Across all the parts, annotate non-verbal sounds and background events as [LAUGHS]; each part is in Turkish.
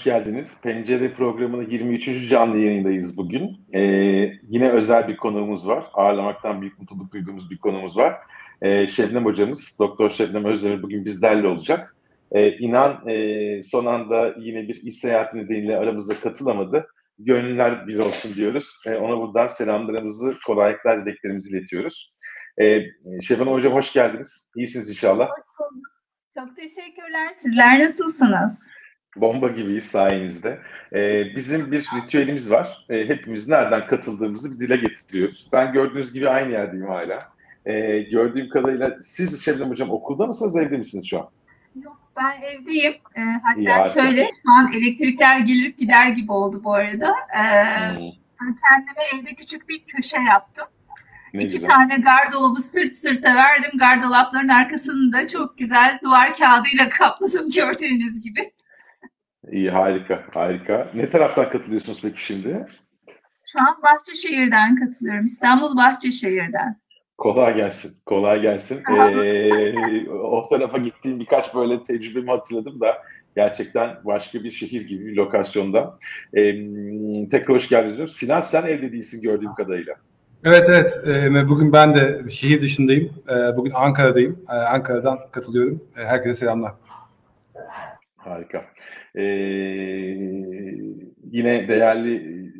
Hoş geldiniz. Pencere programının 23. canlı yayındayız bugün. Ee, yine özel bir konuğumuz var. Ağırlamaktan büyük mutluluk duyduğumuz bir konuğumuz var. Ee, Şebnem hocamız, Doktor Şebnem Özdemir bugün bizlerle olacak. Ee, inan e, son anda yine bir iş seyahati nedeniyle aramıza katılamadı. Gönüller bir olsun diyoruz. Ee, ona buradan selamlarımızı, kolaylıklar, dileklerimizi iletiyoruz. Ee, Şebnem Hocam hoş geldiniz. İyisiniz inşallah. Hoş bulduk. Çok teşekkürler. Sizler nasılsınız? Bomba gibiyiz sayenizde. Ee, bizim bir ritüelimiz var. Ee, hepimiz nereden katıldığımızı bir dile getiriyoruz. Ben gördüğünüz gibi aynı yerdeyim hala. Ee, gördüğüm kadarıyla siz Şebnem Hocam okulda mısınız, evde misiniz şu an? Yok ben evdeyim. Ee, hatta harika. şöyle şu an elektrikler gelip gider gibi oldu bu arada. Ee, Hmm, kendime evde küçük bir köşe yaptım. ne İki güzel. tane gardolabı sırt sırta verdim. Gardolapların arkasını da çok güzel duvar kağıdıyla kapladım [LAUGHS] gördüğünüz gibi. İyi, harika, harika. Ne taraftan katılıyorsunuz peki şimdi? Şu an Bahçeşehir'den katılıyorum. İstanbul Bahçeşehir'den. Kolay gelsin, kolay gelsin. Ee, [LAUGHS] o tarafa gittiğim birkaç böyle tecrübemi hatırladım da gerçekten başka bir şehir gibi bir lokasyonda. Ee, tekrar hoş geldiniz. diyorum. Sinan sen evde değilsin gördüğüm kadarıyla. Evet evet. Bugün ben de şehir dışındayım. Bugün Ankara'dayım. Ankara'dan katılıyorum. Herkese selamlar. Harika. Ee, yine değerli e,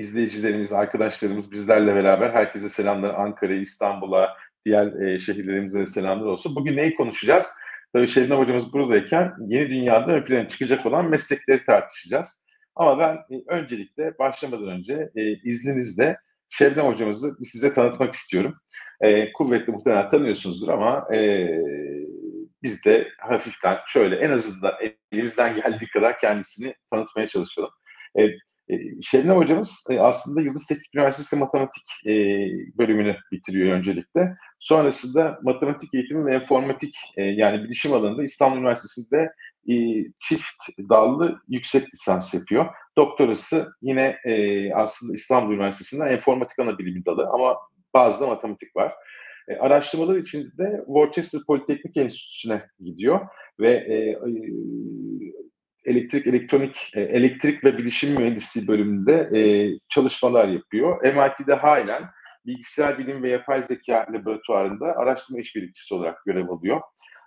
izleyicilerimiz, arkadaşlarımız bizlerle beraber herkese selamlar Ankara'ya, İstanbul'a, diğer e, şehirlerimize selamlar olsun. Bugün neyi konuşacağız? Tabii Şebnem hocamız buradayken yeni dünyada ön plana çıkacak olan meslekleri tartışacağız. Ama ben e, öncelikle başlamadan önce e, izninizle Şebnem hocamızı size tanıtmak istiyorum. E, kuvvetli muhtemelen tanıyorsunuzdur ama e, biz de hafiften şöyle en azından elimizden geldiği kadar kendisini tanıtmaya çalışalım. E, e, Şebnem hocamız e, aslında Yıldız Teknik Üniversitesi Matematik e, bölümünü bitiriyor öncelikle. Sonrasında matematik eğitimi ve informatik e, yani bilişim alanında İstanbul Üniversitesi'nde e, çift dallı yüksek lisans yapıyor. Doktorası yine e, aslında İstanbul Üniversitesi'nde informatik ana bilimi dalı ama bazı da matematik var. E, araştırmalar için de Worcester Politeknik Enstitüsü'ne gidiyor ve e, elektrik elektronik e, elektrik ve bilişim mühendisliği bölümünde e, çalışmalar yapıyor. MIT'de halen bilgisayar bilim ve yapay zeka laboratuvarında araştırma işbirlikçisi olarak görev alıyor.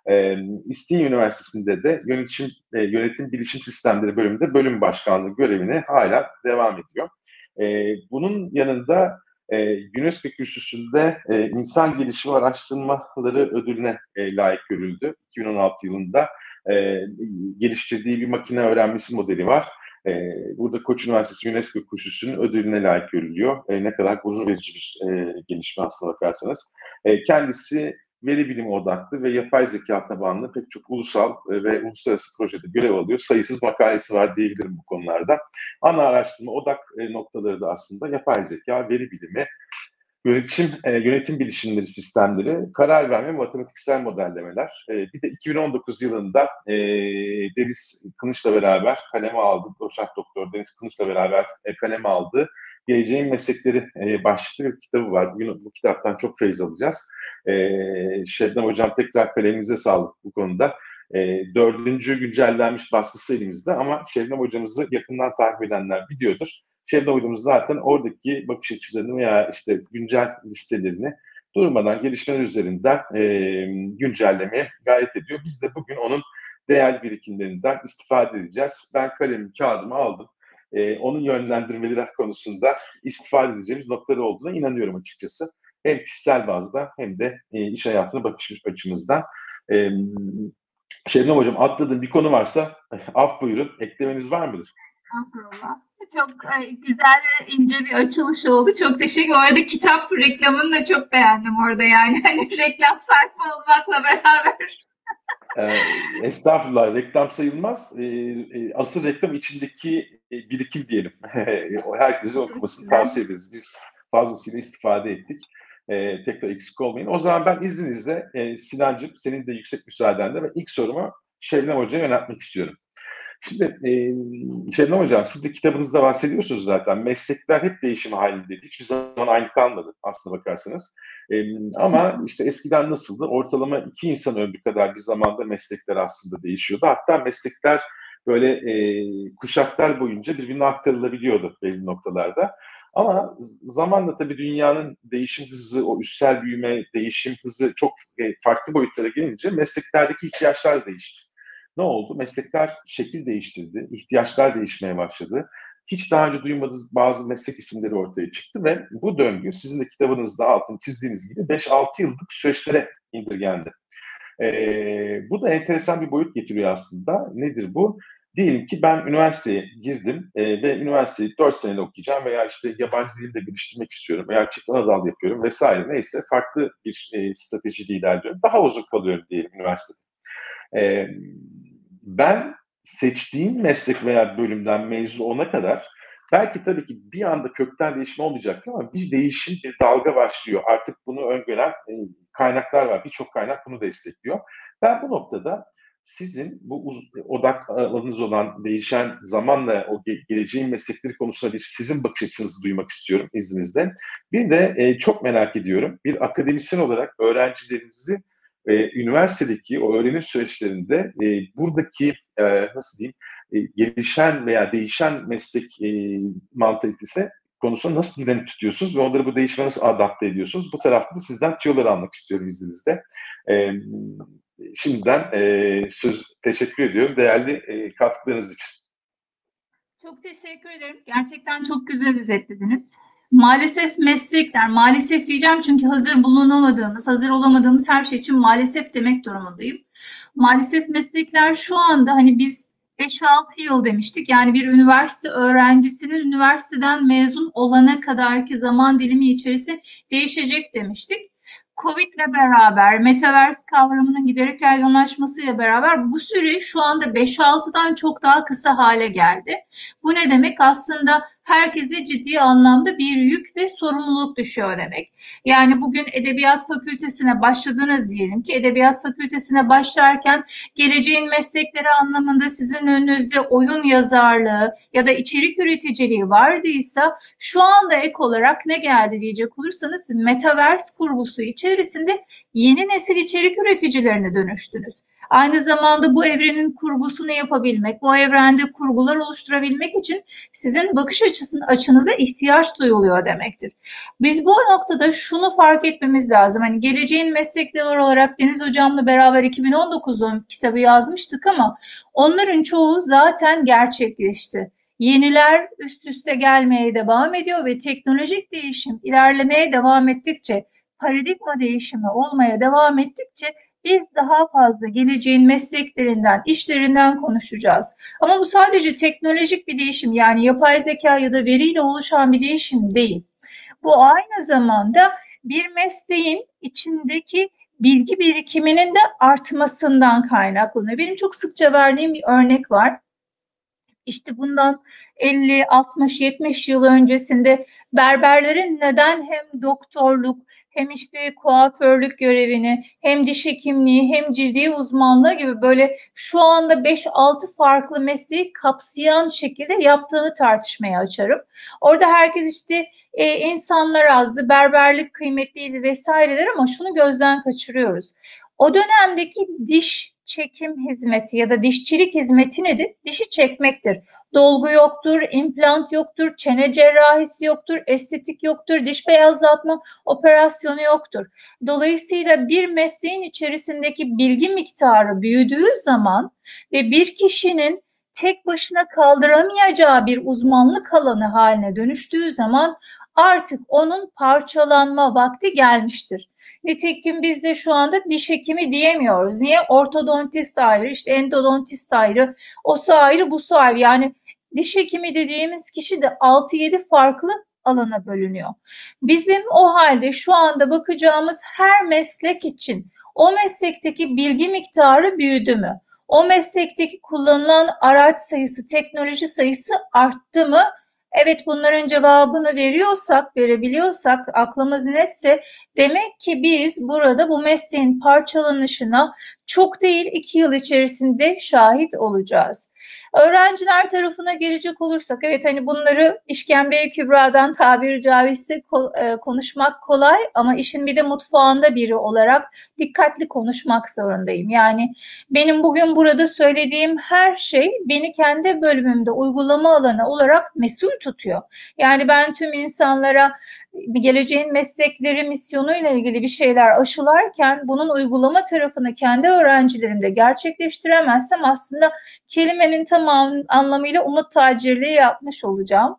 E, İstinye Üniversitesi'nde de yönetim e, yönetim bilişim sistemleri bölümünde bölüm başkanlığı görevine hala devam ediyor. E, bunun yanında e, UNESCO kürsüsünde e, insan gelişimi araştırmaları ödülüne e, layık görüldü 2016 yılında. E, geliştirdiği bir makine öğrenmesi modeli var. E, burada Koç Üniversitesi UNESCO kürsüsünün ödülüne layık görülüyor. E, ne kadar gurur verici bir e, gelişme aslına bakarsanız. E, kendisi veri bilimi odaklı ve yapay zeka tabanlı pek çok ulusal e, ve uluslararası projede görev alıyor. Sayısız makalesi var diyebilirim bu konularda. Ana araştırma odak e, noktaları da aslında yapay zeka, veri bilimi, yönetim, e, yönetim bilişimleri sistemleri, karar verme, matematiksel modellemeler. Bir de 2019 yılında Deniz Kılıç'la beraber kaleme aldı, doçent doktor Deniz Kılıç'la beraber kaleme aldı. Geleceğin Meslekleri e, başlıklı bir kitabı var. Bugün bu kitaptan çok feyiz alacağız. E, Şebnem Hocam tekrar kaleminize sağlık bu konuda. E, dördüncü güncellenmiş baskısı elimizde ama Şebnem Hocamızı yakından takip edenler biliyordur. Şebnem Hocamız zaten oradaki bakış açılarını veya işte güncel listelerini durmadan gelişmeler üzerinden e, güncellemeye gayret ediyor. Biz de bugün onun değerli birikimlerinden istifade edeceğiz. Ben kalemimi, kağıdımı aldım. E, onun yönlendirmeleri konusunda istifade edeceğimiz noktalar olduğuna inanıyorum açıkçası. Hem kişisel bazda hem de e, iş hayatına bakış açımızdan. E, Şebnem Hocam atladığım bir konu varsa [LAUGHS] af buyurun. Eklemeniz var mıdır? Estağfurullah. Çok e, güzel ve ince bir açılış oldu. Çok teşekkür. Bu arada kitap reklamını da çok beğendim orada yani. [LAUGHS] Hani reklam sahibi olmakla beraber. [LAUGHS] Ee, estağfurullah reklam sayılmaz. Ee, e, asıl reklam içindeki e, birikim diyelim. [LAUGHS] Herkese okumasını tavsiye ederiz. Biz fazlasıyla istifade ettik. Ee, tekrar eksik olmayın. O zaman ben izninizle e, senin de yüksek müsaadenle ve ilk sorumu Şebnem Hoca'ya yöneltmek istiyorum. Şimdi e, Şebnem Hocam siz de kitabınızda bahsediyorsunuz zaten. Meslekler hep değişim halinde. Hiçbir zaman aynı kalmadı aslında bakarsanız. E, ama işte eskiden nasıldı? Ortalama iki insan ömrü kadar bir zamanda meslekler aslında değişiyordu. Hatta meslekler böyle e, kuşaklar boyunca birbirine aktarılabiliyordu belli noktalarda. Ama zamanla tabii dünyanın değişim hızı, o üstsel büyüme, değişim hızı çok farklı boyutlara gelince mesleklerdeki ihtiyaçlar değişti. Ne oldu? Meslekler şekil değiştirdi, ihtiyaçlar değişmeye başladı. Hiç daha önce duymadığınız bazı meslek isimleri ortaya çıktı ve bu döngü sizin de kitabınızda altını çizdiğiniz gibi 5-6 yıllık süreçlere indirgendi. Ee, bu da enteresan bir boyut getiriyor aslında. Nedir bu? Diyelim ki ben üniversiteye girdim e, ve üniversiteyi 4 senede okuyacağım veya işte yabancı dili de geliştirmek istiyorum veya çift ana dal yapıyorum vesaire neyse farklı bir e, stratejiyle ilerliyorum. Daha uzun kalıyorum diyelim üniversitede. E, ben seçtiğim meslek veya bölümden mezun olana kadar belki tabii ki bir anda kökten değişme olmayacak ama bir değişim, bir dalga başlıyor. Artık bunu öngören e, kaynaklar var. Birçok kaynak bunu destekliyor. Ben bu noktada sizin bu uz- odak alanınız olan değişen zamanla o ge- geleceğin meslekleri konusunda bir sizin bakış açınızı duymak istiyorum izninizle. Bir de e, çok merak ediyorum bir akademisyen olarak öğrencilerinizi e, üniversitedeki o öğrenim süreçlerinde e, buradaki e, nasıl diyeyim e, gelişen veya değişen meslek e, mantalitesi konusunda nasıl dinamik tutuyorsunuz ve onları bu değişime nasıl adapte ediyorsunuz? Bu tarafta da sizden tüyoları almak istiyorum izninizle. E, şimdiden e, söz teşekkür ediyorum değerli e, katkılarınız için. Çok teşekkür ederim. Gerçekten çok güzel özetlediniz. Maalesef meslekler, maalesef diyeceğim çünkü hazır bulunamadığımız, hazır olamadığımız her şey için maalesef demek durumundayım. Maalesef meslekler şu anda hani biz 5-6 yıl demiştik. Yani bir üniversite öğrencisinin üniversiteden mezun olana kadarki zaman dilimi içerisinde değişecek demiştik. Covid ile beraber, Metaverse kavramının giderek yaygınlaşmasıyla beraber bu süre şu anda 5-6'dan çok daha kısa hale geldi. Bu ne demek? Aslında herkese ciddi anlamda bir yük ve sorumluluk düşüyor demek. Yani bugün Edebiyat Fakültesine başladınız diyelim ki Edebiyat Fakültesine başlarken geleceğin meslekleri anlamında sizin önünüzde oyun yazarlığı ya da içerik üreticiliği vardıysa şu anda ek olarak ne geldi diyecek olursanız Metaverse kurgusu içerisinde yeni nesil içerik üreticilerine dönüştünüz. Aynı zamanda bu evrenin kurgusunu yapabilmek, bu evrende kurgular oluşturabilmek için sizin bakış açısının açınıza ihtiyaç duyuluyor demektir. Biz bu noktada şunu fark etmemiz lazım. Hani geleceğin meslekleri olarak Deniz Hocam'la beraber 2019'un kitabı yazmıştık ama onların çoğu zaten gerçekleşti. Yeniler üst üste gelmeye devam ediyor ve teknolojik değişim ilerlemeye devam ettikçe, paradigma değişimi olmaya devam ettikçe biz daha fazla geleceğin mesleklerinden, işlerinden konuşacağız. Ama bu sadece teknolojik bir değişim yani yapay zeka ya da veriyle oluşan bir değişim değil. Bu aynı zamanda bir mesleğin içindeki bilgi birikiminin de artmasından kaynaklanıyor. Benim çok sıkça verdiğim bir örnek var. İşte bundan 50, 60, 70 yıl öncesinde berberlerin neden hem doktorluk hem işte kuaförlük görevini hem diş hekimliği hem cildi uzmanlığı gibi böyle şu anda 5-6 farklı mesleği kapsayan şekilde yaptığını tartışmaya açarım. Orada herkes işte e, insanlar azdı, berberlik kıymetliydi vesaireler ama şunu gözden kaçırıyoruz. O dönemdeki diş çekim hizmeti ya da dişçilik hizmeti nedir? Dişi çekmektir. Dolgu yoktur, implant yoktur, çene cerrahisi yoktur, estetik yoktur, diş beyazlatma operasyonu yoktur. Dolayısıyla bir mesleğin içerisindeki bilgi miktarı büyüdüğü zaman ve bir kişinin tek başına kaldıramayacağı bir uzmanlık alanı haline dönüştüğü zaman artık onun parçalanma vakti gelmiştir. Nitekim biz de şu anda diş hekimi diyemiyoruz. Niye? Ortodontist ayrı, işte endodontist ayrı, o su ayrı, bu su ayrı. Yani diş hekimi dediğimiz kişi de 6-7 farklı alana bölünüyor. Bizim o halde şu anda bakacağımız her meslek için o meslekteki bilgi miktarı büyüdü mü? O meslekteki kullanılan araç sayısı, teknoloji sayısı arttı mı? Evet bunların cevabını veriyorsak, verebiliyorsak, aklımız netse demek ki biz burada bu mesleğin parçalanışına çok değil iki yıl içerisinde şahit olacağız. Öğrenciler tarafına gelecek olursak, evet hani bunları işkembeye kübradan tabiri caizse e, konuşmak kolay ama işin bir de mutfağında biri olarak dikkatli konuşmak zorundayım. Yani benim bugün burada söylediğim her şey beni kendi bölümümde uygulama alanı olarak mesul tutuyor. Yani ben tüm insanlara geleceğin meslekleri misyonuyla ilgili bir şeyler aşılarken bunun uygulama tarafını kendi öğrencilerimde gerçekleştiremezsem aslında kelimenin tam anlamıyla umut tacirliği yapmış olacağım.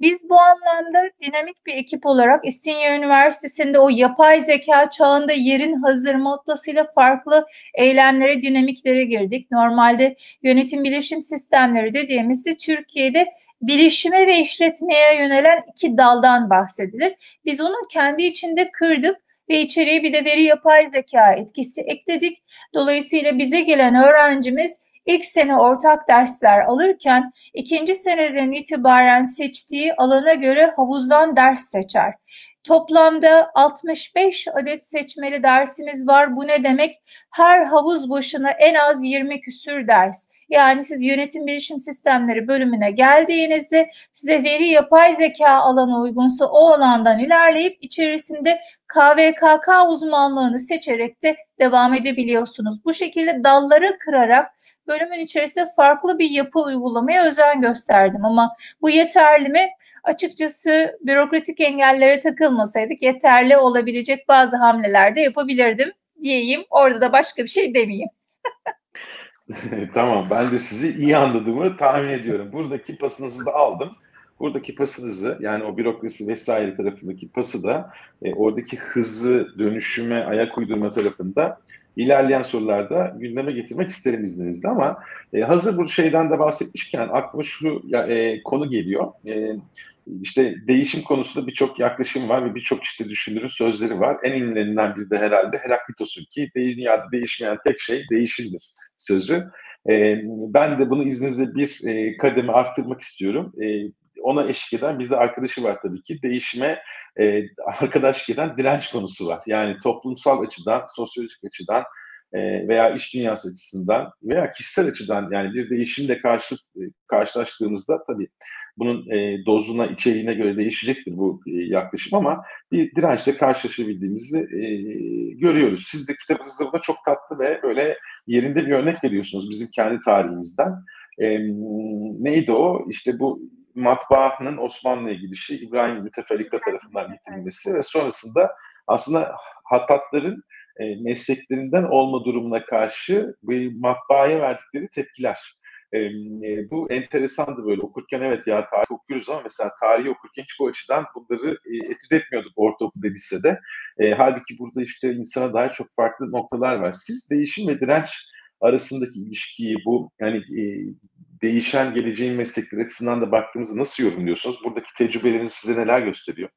Biz bu anlamda dinamik bir ekip olarak İstinye Üniversitesi'nde o yapay zeka çağında yerin hazır motlasıyla farklı eylemlere, dinamiklere girdik. Normalde yönetim bilişim sistemleri dediğimizde Türkiye'de bilişime ve işletmeye yönelen iki daldan bahsedilir. Biz onu kendi içinde kırdık ve içeriye bir de veri yapay zeka etkisi ekledik. Dolayısıyla bize gelen öğrencimiz ilk sene ortak dersler alırken ikinci seneden itibaren seçtiği alana göre havuzdan ders seçer. Toplamda 65 adet seçmeli dersimiz var. Bu ne demek? Her havuz başına en az 20 küsür ders. Yani siz yönetim bilişim sistemleri bölümüne geldiğinizde size veri yapay zeka alanı uygunsa o alandan ilerleyip içerisinde KVKK uzmanlığını seçerek de devam edebiliyorsunuz. Bu şekilde dalları kırarak bölümün içerisinde farklı bir yapı uygulamaya özen gösterdim ama bu yeterli mi? Açıkçası bürokratik engellere takılmasaydık yeterli olabilecek bazı hamleler de yapabilirdim diyeyim. Orada da başka bir şey demeyeyim. [LAUGHS] [LAUGHS] tamam ben de sizi iyi anladığımı tahmin ediyorum. Buradaki pasınızı da aldım. Buradaki pasınızı yani o bürokrasi vesaire tarafındaki pası da e, oradaki hızı dönüşüme ayak uydurma tarafında ilerleyen sorularda gündeme getirmek isterim izninizle ama e, hazır bu şeyden de bahsetmişken aklıma şu ya, e, konu geliyor. E, işte değişim konusunda birçok yaklaşım var ve birçok işte düşünürün sözleri var. En ünlülerinden biri de herhalde Heraklitos'un ki dünyada değişmeyen tek şey değişimdir sözü. E, ben de bunu izninizle bir e, kademe arttırmak istiyorum. E, ona eşlik eden bir de arkadaşı var tabii ki. Değişime e, arkadaş giden direnç konusu var. Yani toplumsal açıdan, sosyolojik açıdan e, veya iş dünyası açısından veya kişisel açıdan yani bir değişimle karşı, e, karşılaştığımızda tabii bunun e, dozuna, içeriğine göre değişecektir bu e, yaklaşım ama bir dirençle karşılaşabildiğimizi e, görüyoruz. Siz de kitabınızda buna çok tatlı ve böyle yerinde bir örnek veriyorsunuz bizim kendi tarihimizden. E, neydi o? İşte bu matbaanın Osmanlı'ya gidişi İbrahim Müteferrika tarafından getirilmesi ve sonrasında aslında hatatların e, mesleklerinden olma durumuna karşı bir matbaaya verdikleri tepkiler. E, bu enteresandı böyle okurken evet ya tarih okuyoruz ama mesela tarihi okurken hiç bu açıdan bunları e, etüt etmiyorduk ortaokulda lisede. E, halbuki burada işte insana daha çok farklı noktalar var. Siz değişim ve direnç arasındaki ilişkiyi bu yani e, değişen geleceğin meslekleri açısından da baktığımızda nasıl yorumluyorsunuz? Buradaki tecrübeleriniz size neler gösteriyor?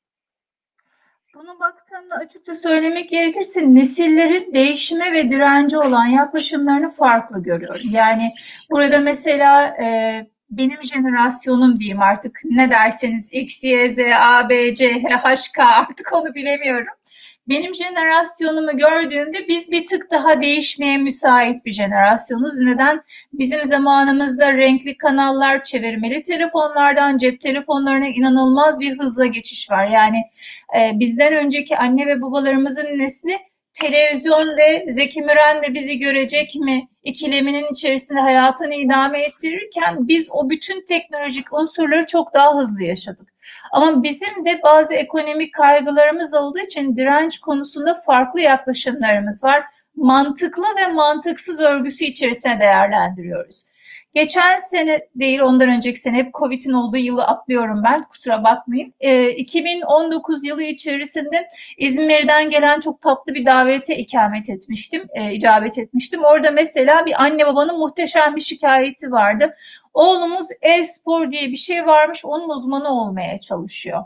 Bunu baktığımda açıkça söylemek gerekirse nesillerin değişime ve direnci olan yaklaşımlarını farklı görüyorum. Yani burada mesela e, benim jenerasyonum diyeyim artık ne derseniz X, Y, Z, A, B, C, H, K artık onu bilemiyorum benim jenerasyonumu gördüğümde biz bir tık daha değişmeye müsait bir jenerasyonuz. Neden? Bizim zamanımızda renkli kanallar, çevirmeli telefonlardan cep telefonlarına inanılmaz bir hızla geçiş var. Yani e, bizden önceki anne ve babalarımızın nesli televizyon ve Zeki Müren de bizi görecek mi ikileminin içerisinde hayatını idame ettirirken biz o bütün teknolojik unsurları çok daha hızlı yaşadık. Ama bizim de bazı ekonomik kaygılarımız olduğu için direnç konusunda farklı yaklaşımlarımız var. Mantıklı ve mantıksız örgüsü içerisine değerlendiriyoruz. Geçen sene değil ondan önceki sene hep Covid'in olduğu yılı atlıyorum ben kusura bakmayın. E, ee, 2019 yılı içerisinde İzmir'den gelen çok tatlı bir davete ikamet etmiştim, e, icabet etmiştim. Orada mesela bir anne babanın muhteşem bir şikayeti vardı. Oğlumuz e-spor diye bir şey varmış onun uzmanı olmaya çalışıyor.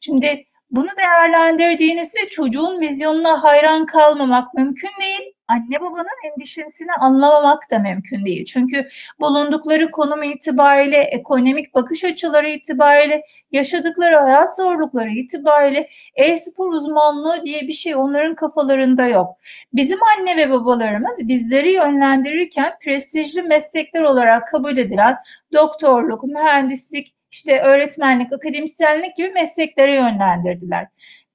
Şimdi Bunu değerlendirdiğinizde çocuğun vizyonuna hayran kalmamak mümkün değil anne babanın endişesini anlamamak da mümkün değil. Çünkü bulundukları konum itibariyle, ekonomik bakış açıları itibariyle, yaşadıkları hayat zorlukları itibariyle e-spor uzmanlığı diye bir şey onların kafalarında yok. Bizim anne ve babalarımız bizleri yönlendirirken prestijli meslekler olarak kabul edilen doktorluk, mühendislik, işte öğretmenlik, akademisyenlik gibi mesleklere yönlendirdiler.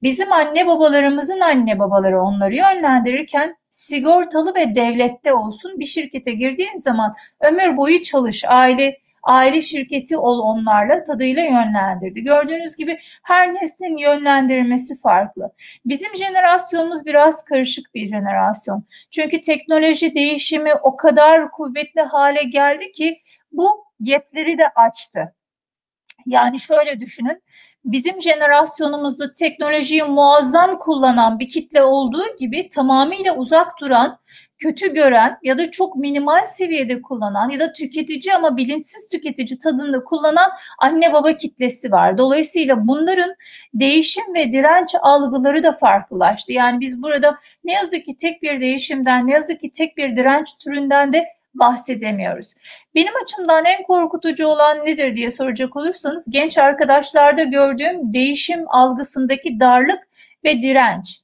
Bizim anne babalarımızın anne babaları onları yönlendirirken sigortalı ve devlette olsun bir şirkete girdiğin zaman ömür boyu çalış, aile aile şirketi ol onlarla tadıyla yönlendirdi. Gördüğünüz gibi her neslin yönlendirmesi farklı. Bizim jenerasyonumuz biraz karışık bir jenerasyon. Çünkü teknoloji değişimi o kadar kuvvetli hale geldi ki bu yetleri de açtı. Yani şöyle düşünün, bizim jenerasyonumuzda teknolojiyi muazzam kullanan bir kitle olduğu gibi tamamıyla uzak duran, kötü gören ya da çok minimal seviyede kullanan ya da tüketici ama bilinçsiz tüketici tadında kullanan anne baba kitlesi var. Dolayısıyla bunların değişim ve direnç algıları da farklılaştı. Yani biz burada ne yazık ki tek bir değişimden, ne yazık ki tek bir direnç türünden de bahsedemiyoruz. Benim açımdan en korkutucu olan nedir diye soracak olursanız genç arkadaşlarda gördüğüm değişim algısındaki darlık ve direnç.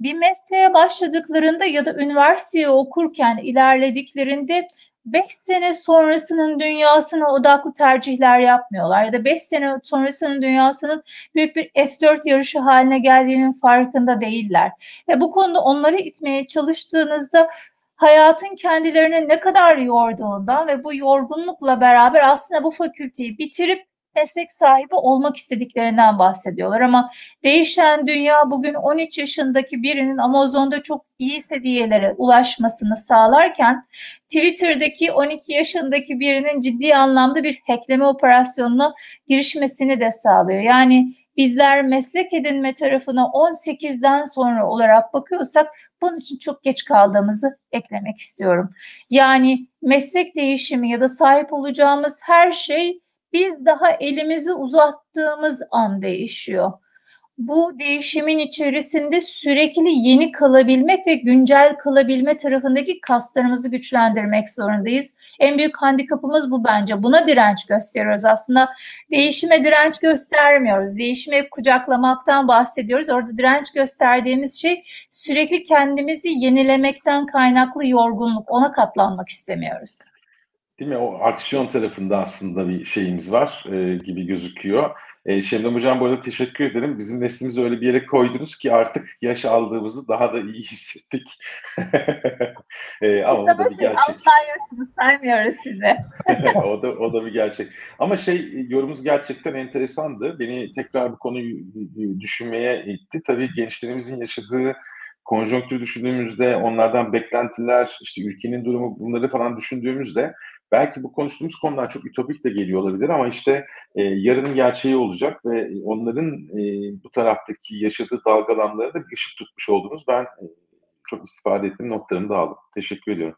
Bir mesleğe başladıklarında ya da üniversiteye okurken ilerlediklerinde 5 sene sonrasının dünyasına odaklı tercihler yapmıyorlar ya da 5 sene sonrasının dünyasının büyük bir F4 yarışı haline geldiğinin farkında değiller. Ve bu konuda onları itmeye çalıştığınızda hayatın kendilerine ne kadar yorduğundan ve bu yorgunlukla beraber aslında bu fakülteyi bitirip meslek sahibi olmak istediklerinden bahsediyorlar. Ama değişen dünya bugün 13 yaşındaki birinin Amazon'da çok iyi seviyelere ulaşmasını sağlarken Twitter'daki 12 yaşındaki birinin ciddi anlamda bir hackleme operasyonuna girişmesini de sağlıyor. Yani bizler meslek edinme tarafına 18'den sonra olarak bakıyorsak bunun için çok geç kaldığımızı eklemek istiyorum. Yani meslek değişimi ya da sahip olacağımız her şey biz daha elimizi uzattığımız an değişiyor bu değişimin içerisinde sürekli yeni kalabilmek ve güncel kalabilme tarafındaki kaslarımızı güçlendirmek zorundayız. En büyük handikapımız bu bence. Buna direnç gösteriyoruz. Aslında değişime direnç göstermiyoruz. Değişimi hep kucaklamaktan bahsediyoruz. Orada direnç gösterdiğimiz şey sürekli kendimizi yenilemekten kaynaklı yorgunluk. Ona katlanmak istemiyoruz. Değil mi? O aksiyon tarafında aslında bir şeyimiz var e, gibi gözüküyor. E, Şebnem Hocam bu arada teşekkür ederim. Bizim neslimizi öyle bir yere koydunuz ki artık yaş aldığımızı daha da iyi [LAUGHS] hissettik. [LAUGHS] e, ama o da bir gerçek. Anlayıyorsunuz, saymıyoruz size. [LAUGHS] o, da, o da bir gerçek. Ama şey yorumunuz gerçekten enteresandı. Beni tekrar bu konuyu düşünmeye itti. Tabii gençlerimizin yaşadığı konjonktür düşündüğümüzde onlardan beklentiler, işte ülkenin durumu bunları falan düşündüğümüzde belki bu konuştuğumuz konular çok ütopik de geliyor olabilir ama işte e, yarının gerçeği olacak ve onların e, bu taraftaki yaşadığı dalgalanmaları da bir ışık tutmuş oldunuz. Ben e, çok istifade ettim, notlarımı da aldım. Teşekkür ediyorum.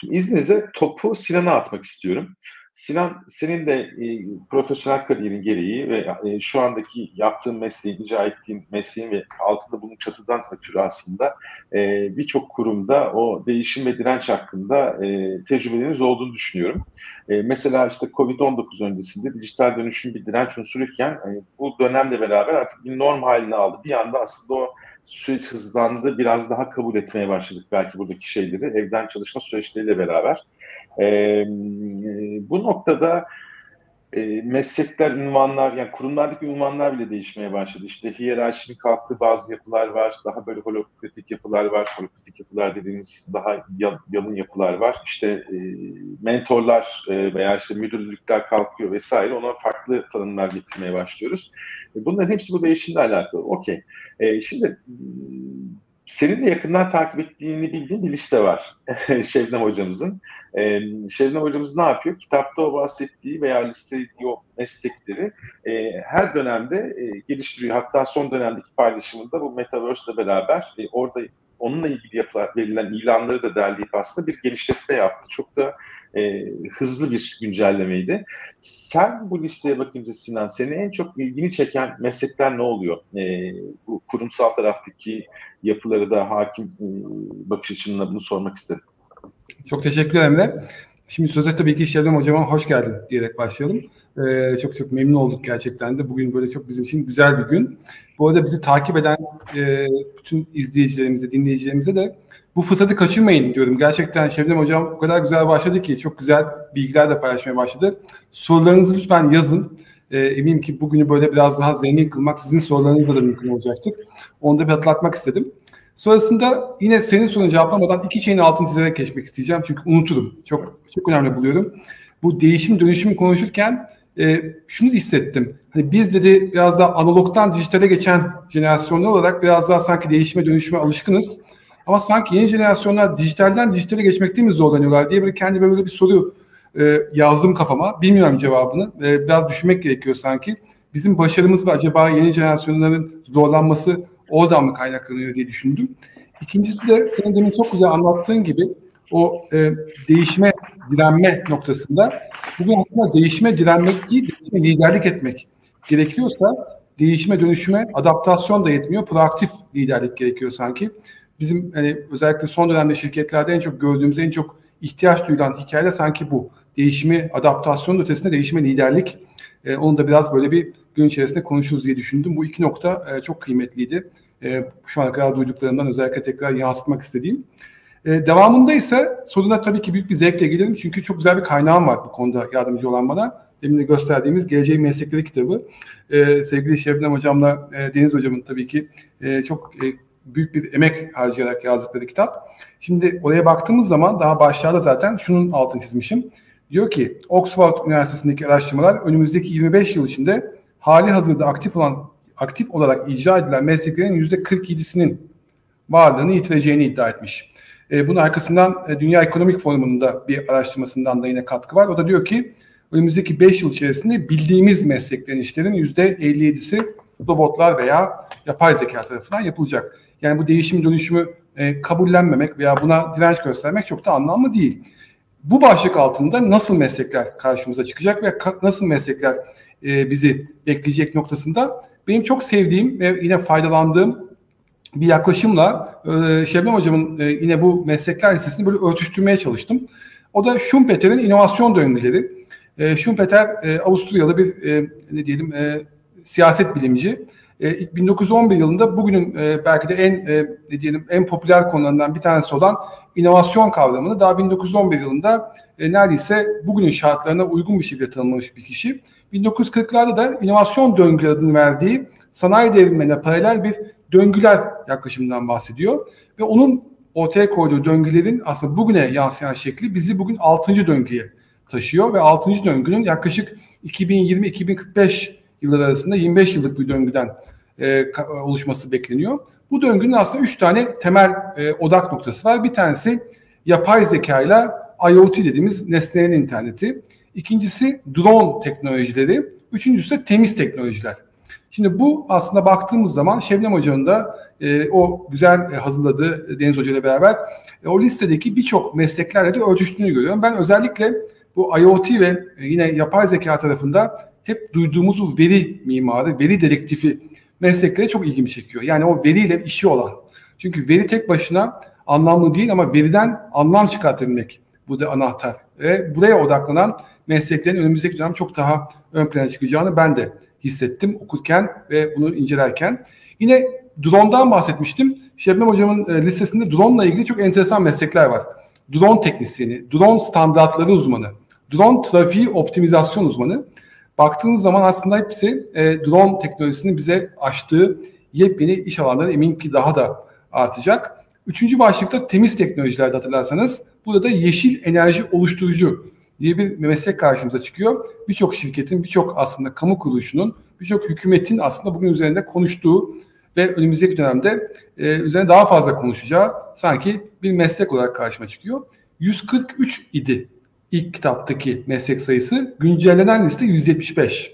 Şimdi izninizle topu Sinan'a atmak istiyorum. Sinan senin de e, profesyonel kariyerin gereği ve e, şu andaki yaptığın mesleğin, icra ettiğin mesleğin ve altında bunun çatıdan ötürü aslında e, birçok kurumda o değişim ve direnç hakkında e, tecrübeleriniz olduğunu düşünüyorum. E, mesela işte Covid-19 öncesinde dijital dönüşüm bir direnç unsuruyken e, bu dönemle beraber artık bir norm haline aldı. Bir anda aslında o süreç hızlandı, biraz daha kabul etmeye başladık belki buradaki şeyleri evden çalışma süreçleriyle beraber. E, bu noktada e, meslekler, ünvanlar, yani kurumlardaki ünvanlar bile değişmeye başladı. İşte hiyerarşinin kalktığı bazı yapılar var, daha böyle holokratik yapılar var. Holokratik yapılar dediğiniz daha yalın yapılar var. İşte e, mentorlar e, veya işte müdürlükler kalkıyor vesaire. Ona farklı tanımlar getirmeye başlıyoruz. E, bunların hepsi bu değişimle alakalı. Okey. E, şimdi senin de yakından takip ettiğini bildiğim bir liste var [LAUGHS] Şebnem hocamızın. Ee, Şebnem hocamız ne yapıyor? Kitapta o bahsettiği veya listelediği o meslekleri e, her dönemde e, geliştiriyor. Hatta son dönemdeki paylaşımında bu Metaverse ile beraber e, orada onunla ilgili yapılan, verilen ilanları da derleyip aslında bir genişletme yaptı. Çok da e, hızlı bir güncellemeydi. Sen bu listeye bakınca Sinan, seni en çok ilgini çeken meslekler ne oluyor? E, bu kurumsal taraftaki yapıları da hakim e, bakış açınla bunu sormak istedim. Çok teşekkür ederim de. Şimdi sözde tabii ki Şebnem Hocama hoş geldin diyerek başlayalım. Ee, çok çok memnun olduk gerçekten de. Bugün böyle çok bizim için güzel bir gün. Bu arada bizi takip eden e, bütün izleyicilerimize, dinleyicilerimize de bu fırsatı kaçırmayın diyorum. Gerçekten Şebnem Hocam o kadar güzel başladı ki çok güzel bilgiler de paylaşmaya başladı. Sorularınızı lütfen yazın. E, eminim ki bugünü böyle biraz daha zengin kılmak sizin sorularınızla da mümkün olacaktır. Onu da bir hatırlatmak istedim. Sonrasında yine senin sorunu cevaplamadan iki şeyin altını çizerek geçmek isteyeceğim. Çünkü unuturum. Çok çok önemli buluyorum. Bu değişim dönüşümü konuşurken e, şunu hissettim. Hani biz dedi biraz daha analogtan dijitale geçen jenerasyonlar olarak biraz daha sanki değişime dönüşüme alışkınız. Ama sanki yeni jenerasyonlar dijitalden dijitale geçmekte mi zorlanıyorlar diye böyle kendi böyle bir soru e, yazdım kafama. Bilmiyorum cevabını. E, biraz düşünmek gerekiyor sanki. Bizim başarımız mı acaba yeni jenerasyonların zorlanması oradan mı kaynaklanıyor diye düşündüm. İkincisi de senin demin çok güzel anlattığın gibi o e, değişme, direnme noktasında bugün aslında değişme, direnmek değil, değişme, liderlik etmek gerekiyorsa değişime, dönüşüme adaptasyon da yetmiyor. Proaktif liderlik gerekiyor sanki. Bizim hani özellikle son dönemde şirketlerde en çok gördüğümüz, en çok ihtiyaç duyulan hikaye sanki bu. Değişimi, adaptasyon ötesinde değişime liderlik. E, onu da biraz böyle bir gün içerisinde konuşuruz diye düşündüm. Bu iki nokta e, çok kıymetliydi. E, şu ana kadar duyduklarımdan özellikle tekrar yansıtmak istediğim. E, devamında ise soruna tabii ki büyük bir zevkle gelirim. Çünkü çok güzel bir kaynağım var bu konuda yardımcı olan bana. Demin de gösterdiğimiz Geleceğin Meslekleri kitabı. E, sevgili Şebnem Hocam'la e, Deniz Hocam'ın tabii ki e, çok e, büyük bir emek harcayarak yazdıkları kitap. Şimdi oraya baktığımız zaman daha başlarda zaten şunun altını çizmişim. Diyor ki Oxford Üniversitesi'ndeki araştırmalar önümüzdeki 25 yıl içinde hali hazırda aktif olan aktif olarak icra edilen mesleklerin yüzde 47'sinin varlığını yitireceğini iddia etmiş. E, bunun arkasından e, Dünya Ekonomik Forumu'nun da bir araştırmasından da yine katkı var. O da diyor ki önümüzdeki 5 yıl içerisinde bildiğimiz mesleklerin işlerin yüzde 57'si robotlar veya yapay zeka tarafından yapılacak. Yani bu değişim dönüşümü e, kabullenmemek veya buna direnç göstermek çok da anlamlı değil. Bu başlık altında nasıl meslekler karşımıza çıkacak ve nasıl meslekler e, bizi bekleyecek noktasında benim çok sevdiğim ve yine faydalandığım bir yaklaşımla e, Şebnem Hocam'ın e, yine bu meslekler listesini böyle örtüştürmeye çalıştım. O da Schumpeter'in inovasyon döngüleri. E, Schumpeter e, Avusturyalı bir ne diyelim siyaset bilimci. E, 1911 yılında bugünün e, belki de en e, ne diyelim en popüler konularından bir tanesi olan inovasyon kavramını daha 1911 yılında e, neredeyse bugünün şartlarına uygun bir şekilde tanımlamış bir kişi. 1940'larda da inovasyon döngüleri adını verdiği sanayi devrimine paralel bir döngüler yaklaşımından bahsediyor. Ve onun ortaya koyduğu döngülerin aslında bugüne yansıyan şekli bizi bugün 6. döngüye taşıyor ve 6. döngünün yaklaşık 2020-2045 yıllar arasında 25 yıllık bir döngüden e, oluşması bekleniyor. Bu döngünün aslında 3 tane temel e, odak noktası var. Bir tanesi yapay zeka ile IoT dediğimiz nesnelerin interneti. İkincisi drone teknolojileri. Üçüncüsü de temiz teknolojiler. Şimdi bu aslında baktığımız zaman Şebnem Hoca'nın da e, o güzel e, hazırladığı Deniz Hoca ile beraber e, o listedeki birçok mesleklerle de örtüştüğünü görüyorum. Ben özellikle bu IoT ve e, yine yapay zeka tarafında hep duyduğumuz bu veri mimarı, veri dedektifi meslekleri çok ilgimi çekiyor. Yani o veriyle işi olan. Çünkü veri tek başına anlamlı değil ama veriden anlam çıkartabilmek bu da anahtar. Ve buraya odaklanan mesleklerin önümüzdeki dönem çok daha ön plana çıkacağını ben de hissettim okurken ve bunu incelerken. Yine drone'dan bahsetmiştim. Şebnem Hocam'ın e, listesinde drone ile ilgili çok enteresan meslekler var. Drone teknisyeni, drone standartları uzmanı, drone trafiği optimizasyon uzmanı. Baktığınız zaman aslında hepsi e, drone teknolojisinin bize açtığı yepyeni iş alanları eminim ki daha da artacak. Üçüncü başlıkta temiz teknolojilerde hatırlarsanız burada da yeşil enerji oluşturucu diye bir meslek karşımıza çıkıyor. Birçok şirketin, birçok aslında kamu kuruluşunun, birçok hükümetin aslında bugün üzerinde konuştuğu ve önümüzdeki dönemde e, üzerine daha fazla konuşacağı sanki bir meslek olarak karşıma çıkıyor. 143 idi ilk kitaptaki meslek sayısı. Güncellenen liste 175.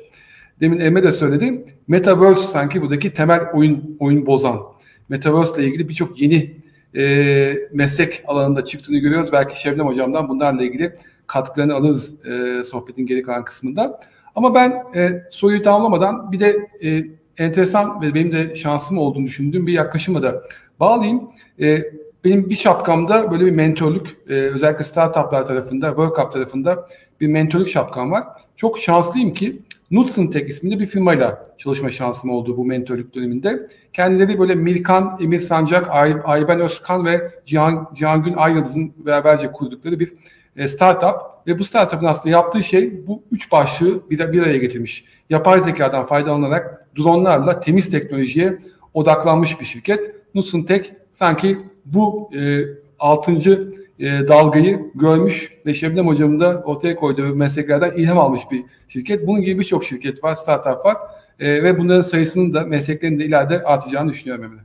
Demin Emre de söyledi. Metaverse sanki buradaki temel oyun oyun bozan. Metaverse ile ilgili birçok yeni e, meslek alanında çıktığını görüyoruz. Belki Şebnem Hocam'dan bunlarla ilgili katkılarını alırız e, sohbetin geri kalan kısmında. Ama ben e, soruyu tamamlamadan bir de e, enteresan ve benim de şansım olduğunu düşündüğüm bir yaklaşımla da bağlayayım. E, benim bir şapkamda böyle bir mentorluk, e, özellikle startuplar tarafında, World Cup tarafında bir mentorluk şapkam var. Çok şanslıyım ki Knudsen Tech isminde bir firmayla çalışma şansım oldu bu mentorluk döneminde. Kendileri böyle Mirkan, Emir Sancak, Ay, Ayben Özkan ve Cihan, Cihangün Ayyıldız'ın beraberce kurdukları bir e, startup ve bu startup'ın aslında yaptığı şey bu üç başlığı bir, bir araya getirmiş. Yapay zekadan faydalanarak dronlarla temiz teknolojiye odaklanmış bir şirket. Knudsen Tech sanki bu e, altıncı e, dalgayı görmüş ve Şebnem Hocam'ın da ortaya koyduğu mesleklerden ilham almış bir şirket. Bunun gibi birçok şirket var, startup var e, ve bunların sayısının da mesleklerinin de ileride artacağını düşünüyorum Emre.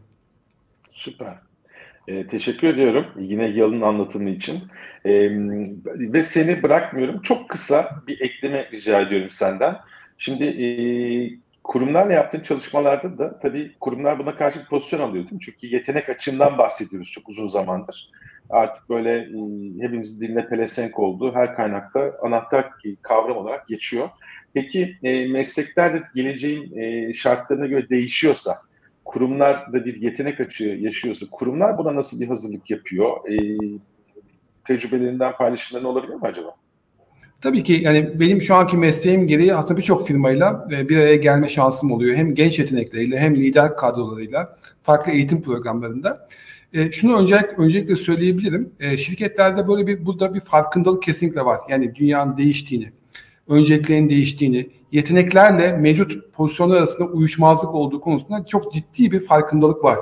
Süper. E, teşekkür ediyorum yine Yalın anlatımı için. E, ve seni bırakmıyorum. Çok kısa bir ekleme rica ediyorum senden. Şimdi e, kurumlarla yaptığın çalışmalarda da tabii kurumlar buna karşı bir pozisyon alıyor değil mi? Çünkü yetenek açığından bahsediyoruz çok uzun zamandır artık böyle hepimizin diline pelesenk oldu. Her kaynakta anahtar kavram olarak geçiyor. Peki e, meslekler geleceğin e, şartlarına göre değişiyorsa, kurumlar da bir yetenek açığı yaşıyorsa, kurumlar buna nasıl bir hazırlık yapıyor? E, tecrübelerinden paylaşımların olabilir mi acaba? Tabii ki yani benim şu anki mesleğim gereği aslında birçok firmayla e, bir araya gelme şansım oluyor. Hem genç yetenekleriyle hem lider kadrolarıyla farklı eğitim programlarında. E, şunu öncelik, öncelikle söyleyebilirim. E, şirketlerde böyle bir burada bir farkındalık kesinlikle var. Yani dünyanın değiştiğini, önceliklerin değiştiğini, yeteneklerle mevcut pozisyonlar arasında uyuşmazlık olduğu konusunda çok ciddi bir farkındalık var.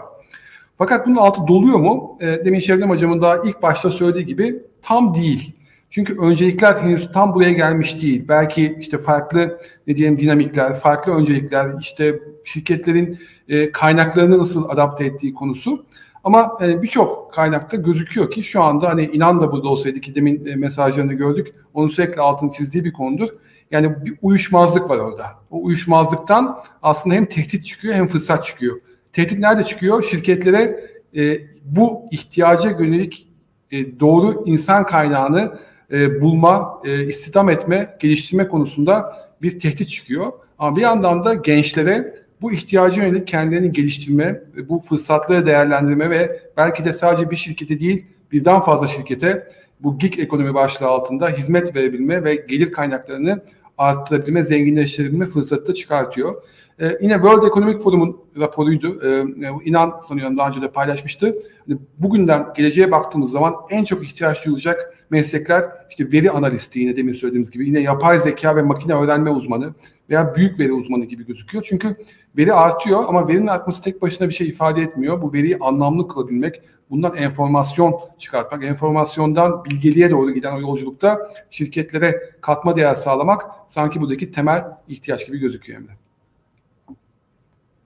Fakat bunun altı doluyor mu? E, demin Şebnem Hocam'ın daha ilk başta söylediği gibi tam değil. Çünkü öncelikler henüz tam buraya gelmiş değil. Belki işte farklı ne diyelim dinamikler, farklı öncelikler, işte şirketlerin e, kaynaklarını nasıl adapte ettiği konusu. Ama e, birçok kaynakta gözüküyor ki şu anda hani inan da burada olsaydı ki demin e, mesajlarını gördük. Onun sürekli altını çizdiği bir konudur. Yani bir uyuşmazlık var orada. O uyuşmazlıktan aslında hem tehdit çıkıyor hem fırsat çıkıyor. Tehdit nerede çıkıyor? Şirketlere e, bu ihtiyaca yönelik e, doğru insan kaynağını e, bulma, e, istihdam etme, geliştirme konusunda bir tehdit çıkıyor. Ama bir yandan da gençlere bu ihtiyacı yönelik kendilerini geliştirme, bu fırsatları değerlendirme ve belki de sadece bir şirkete değil birden fazla şirkete bu gig ekonomi başlığı altında hizmet verebilme ve gelir kaynaklarını arttırabilme, zenginleştirebilme fırsatı da çıkartıyor. Ee, yine World Economic Forum'un raporuydu. Ee, inan sanıyorum daha önce de paylaşmıştı. Hani bugünden geleceğe baktığımız zaman en çok ihtiyaç duyulacak meslekler işte veri analisti yine demin söylediğimiz gibi yine yapay zeka ve makine öğrenme uzmanı veya büyük veri uzmanı gibi gözüküyor. Çünkü veri artıyor ama verinin artması tek başına bir şey ifade etmiyor. Bu veriyi anlamlı kılabilmek, bundan enformasyon çıkartmak, enformasyondan bilgeliğe doğru giden o yolculukta şirketlere katma değer sağlamak sanki buradaki temel ihtiyaç gibi gözüküyor Emre.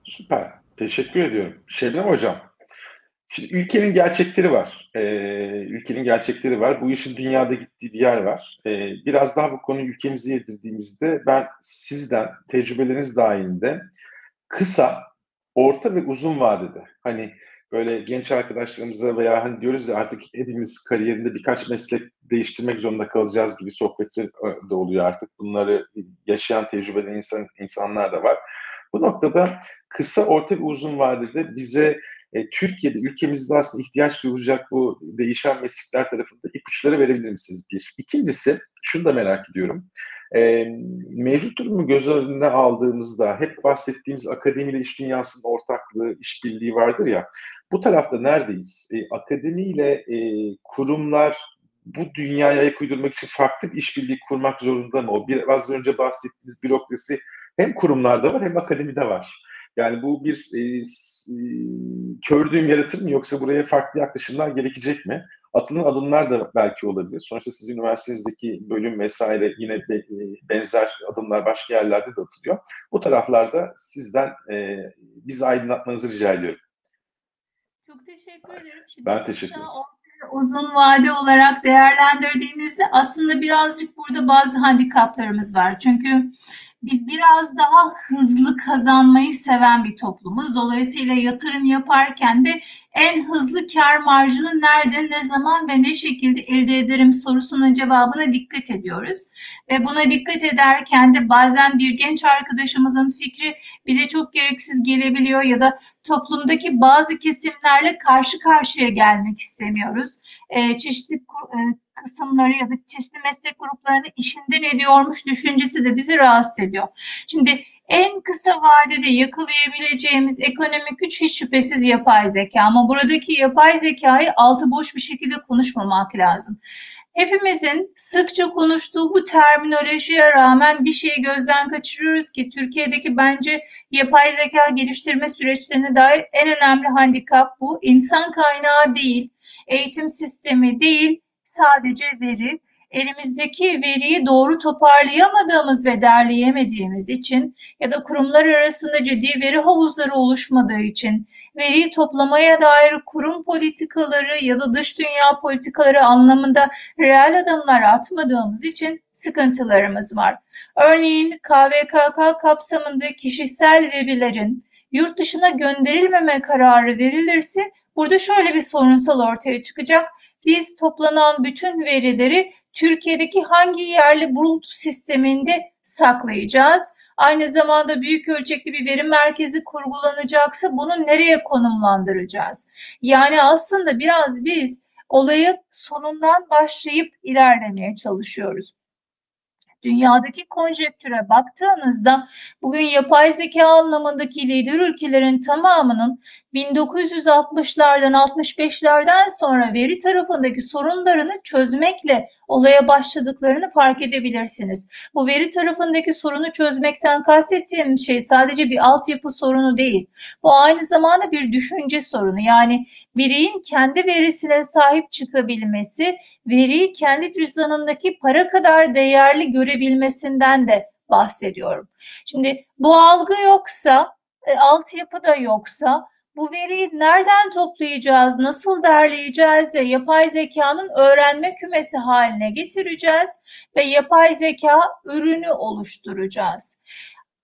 Süper. Teşekkür ediyorum. Şebnem Hocam, şimdi ülkenin gerçekleri var. Ee, ülkenin gerçekleri var. Bu işin dünyada gittiği bir yer var. Ee, biraz daha bu konuyu ülkemize yedirdiğimizde ben sizden tecrübeleriniz dahilinde kısa, orta ve uzun vadede hani böyle genç arkadaşlarımıza veya hani diyoruz ya artık hepimiz kariyerinde birkaç meslek değiştirmek zorunda kalacağız gibi sohbetler de oluyor artık. Bunları yaşayan tecrübeli insan, insanlar da var. Bu noktada kısa, orta ve uzun vadede bize e, Türkiye'de, ülkemizde aslında ihtiyaç duyulacak bu değişen meslekler tarafında ipuçları verebilir misiniz? Bir. İkincisi, şunu da merak ediyorum. E, mevcut durumu göz önüne aldığımızda hep bahsettiğimiz akademiyle iş dünyasının ortaklığı, işbirliği vardır ya. Bu tarafta neredeyiz? E, akademiyle e, kurumlar bu dünyaya ayak uydurmak için farklı bir işbirliği kurmak zorunda mı? O biraz önce bahsettiğiniz bürokrasi hem kurumlarda var hem akademide var. Yani bu bir e, e, kör düğüm yaratır mı yoksa buraya farklı yaklaşımlar gerekecek mi? Atılan adımlar da belki olabilir. Sonuçta sizin üniversitenizdeki bölüm vesaire yine be, e, benzer adımlar başka yerlerde de atılıyor. Bu taraflarda sizden e, bizi aydınlatmanızı rica ediyorum. Çok teşekkür ederim. Şimdi ben teşekkür ederim uzun vade olarak değerlendirdiğimizde aslında birazcık burada bazı handikaplarımız var. Çünkü biz biraz daha hızlı kazanmayı seven bir toplumuz. Dolayısıyla yatırım yaparken de en hızlı kar marjını nerede, ne zaman ve ne şekilde elde ederim sorusunun cevabına dikkat ediyoruz. Ve buna dikkat ederken de bazen bir genç arkadaşımızın fikri bize çok gereksiz gelebiliyor ya da toplumdaki bazı kesimlerle karşı karşıya gelmek istemiyoruz. Çeşitli kısımları ya da çeşitli meslek gruplarını işinden ediyormuş düşüncesi de bizi rahatsız ediyor. Şimdi en kısa vadede yakalayabileceğimiz ekonomik güç hiç şüphesiz yapay zeka ama buradaki yapay zekayı altı boş bir şekilde konuşmamak lazım. Hepimizin sıkça konuştuğu bu terminolojiye rağmen bir şeyi gözden kaçırıyoruz ki Türkiye'deki bence yapay zeka geliştirme süreçlerine dair en önemli handikap bu. İnsan kaynağı değil, eğitim sistemi değil, sadece veri. Elimizdeki veriyi doğru toparlayamadığımız ve derleyemediğimiz için ya da kurumlar arasında ciddi veri havuzları oluşmadığı için veriyi toplamaya dair kurum politikaları ya da dış dünya politikaları anlamında reel adımlar atmadığımız için sıkıntılarımız var. Örneğin KVKK kapsamında kişisel verilerin yurt dışına gönderilmeme kararı verilirse burada şöyle bir sorunsal ortaya çıkacak biz toplanan bütün verileri Türkiye'deki hangi yerli bulut sisteminde saklayacağız? Aynı zamanda büyük ölçekli bir veri merkezi kurgulanacaksa bunu nereye konumlandıracağız? Yani aslında biraz biz olayı sonundan başlayıp ilerlemeye çalışıyoruz dünyadaki konjektüre baktığınızda bugün yapay zeka anlamındaki lider ülkelerin tamamının 1960'lardan 65'lerden sonra veri tarafındaki sorunlarını çözmekle olaya başladıklarını fark edebilirsiniz. Bu veri tarafındaki sorunu çözmekten kastettiğim şey sadece bir altyapı sorunu değil. Bu aynı zamanda bir düşünce sorunu. Yani bireyin kendi verisine sahip çıkabilmesi, veriyi kendi cüzdanındaki para kadar değerli görebilmesinden de bahsediyorum. Şimdi bu algı yoksa, e, altyapı da yoksa bu veriyi nereden toplayacağız, nasıl derleyeceğiz de yapay zekanın öğrenme kümesi haline getireceğiz ve yapay zeka ürünü oluşturacağız.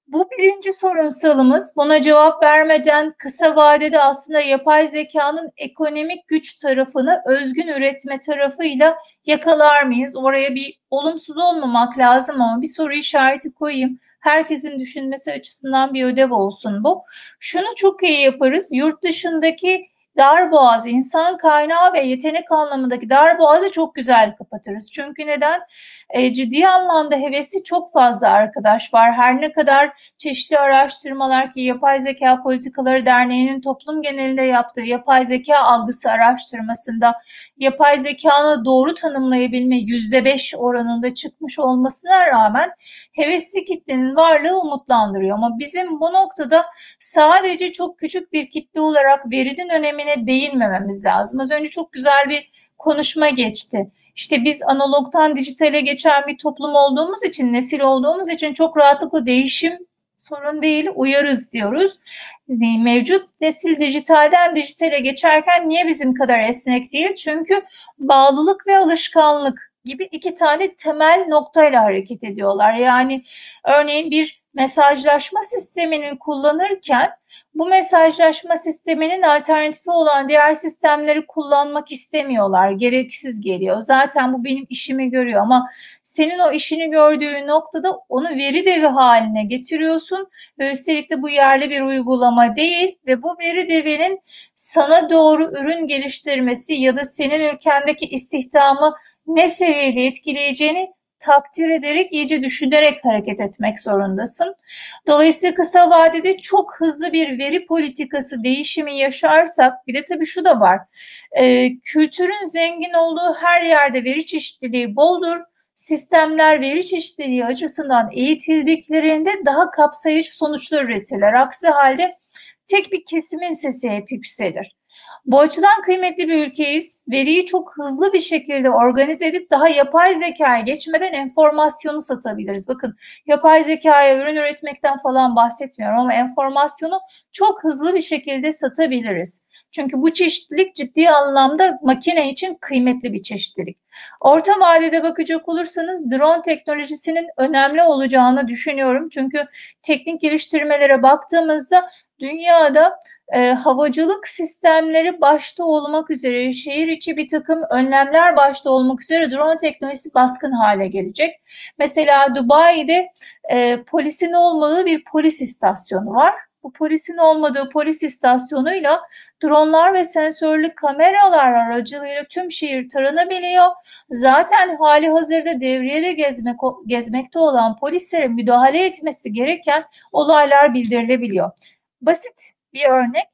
Bu birinci sorunsalımız. Buna cevap vermeden kısa vadede aslında yapay zekanın ekonomik güç tarafını özgün üretme tarafıyla yakalar mıyız? Oraya bir olumsuz olmamak lazım ama bir soru işareti koyayım herkesin düşünmesi açısından bir ödev olsun bu. Şunu çok iyi yaparız. Yurt dışındaki dar boğaz, insan kaynağı ve yetenek anlamındaki dar boğazı çok güzel kapatırız. Çünkü neden? E, ciddi anlamda hevesi çok fazla arkadaş var. Her ne kadar çeşitli araştırmalar ki Yapay Zeka Politikaları Derneği'nin toplum genelinde yaptığı yapay zeka algısı araştırmasında yapay zekanı doğru tanımlayabilme yüzde beş oranında çıkmış olmasına rağmen hevesli kitlenin varlığı umutlandırıyor. Ama bizim bu noktada sadece çok küçük bir kitle olarak verinin önemine değinmememiz lazım. Az önce çok güzel bir konuşma geçti. İşte biz analogtan dijitale geçen bir toplum olduğumuz için, nesil olduğumuz için çok rahatlıkla değişim sorun değil, uyarız diyoruz. Mevcut nesil dijitalden dijitale geçerken niye bizim kadar esnek değil? Çünkü bağlılık ve alışkanlık gibi iki tane temel noktayla hareket ediyorlar. Yani örneğin bir mesajlaşma sistemini kullanırken bu mesajlaşma sisteminin alternatifi olan diğer sistemleri kullanmak istemiyorlar. Gereksiz geliyor. Zaten bu benim işimi görüyor ama senin o işini gördüğü noktada onu veri devi haline getiriyorsun ve üstelik de bu yerli bir uygulama değil ve bu veri devinin sana doğru ürün geliştirmesi ya da senin ülkendeki istihdamı ne seviyede etkileyeceğini takdir ederek, iyice düşünerek hareket etmek zorundasın. Dolayısıyla kısa vadede çok hızlı bir veri politikası değişimi yaşarsak, bir de tabii şu da var, e, kültürün zengin olduğu her yerde veri çeşitliliği boldur. Sistemler veri çeşitliliği açısından eğitildiklerinde daha kapsayıcı sonuçlar üretirler. Aksi halde tek bir kesimin sesi hep yükselir. Bu açıdan kıymetli bir ülkeyiz. Veriyi çok hızlı bir şekilde organize edip daha yapay zekaya geçmeden enformasyonu satabiliriz. Bakın yapay zekaya ürün üretmekten falan bahsetmiyorum ama enformasyonu çok hızlı bir şekilde satabiliriz. Çünkü bu çeşitlilik ciddi anlamda makine için kıymetli bir çeşitlilik. Orta vadede bakacak olursanız drone teknolojisinin önemli olacağını düşünüyorum. Çünkü teknik geliştirmelere baktığımızda dünyada e, havacılık sistemleri başta olmak üzere şehir içi bir takım önlemler başta olmak üzere drone teknolojisi baskın hale gelecek. Mesela Dubai'de e, polisin olmadığı bir polis istasyonu var. Bu polisin olmadığı polis istasyonuyla dronlar ve sensörlü kameralar aracılığıyla tüm şehir taranabiliyor. Zaten hali hazırda devriyede gezmek, gezmekte olan polislerin müdahale etmesi gereken olaylar bildirilebiliyor. Basit bir örnek.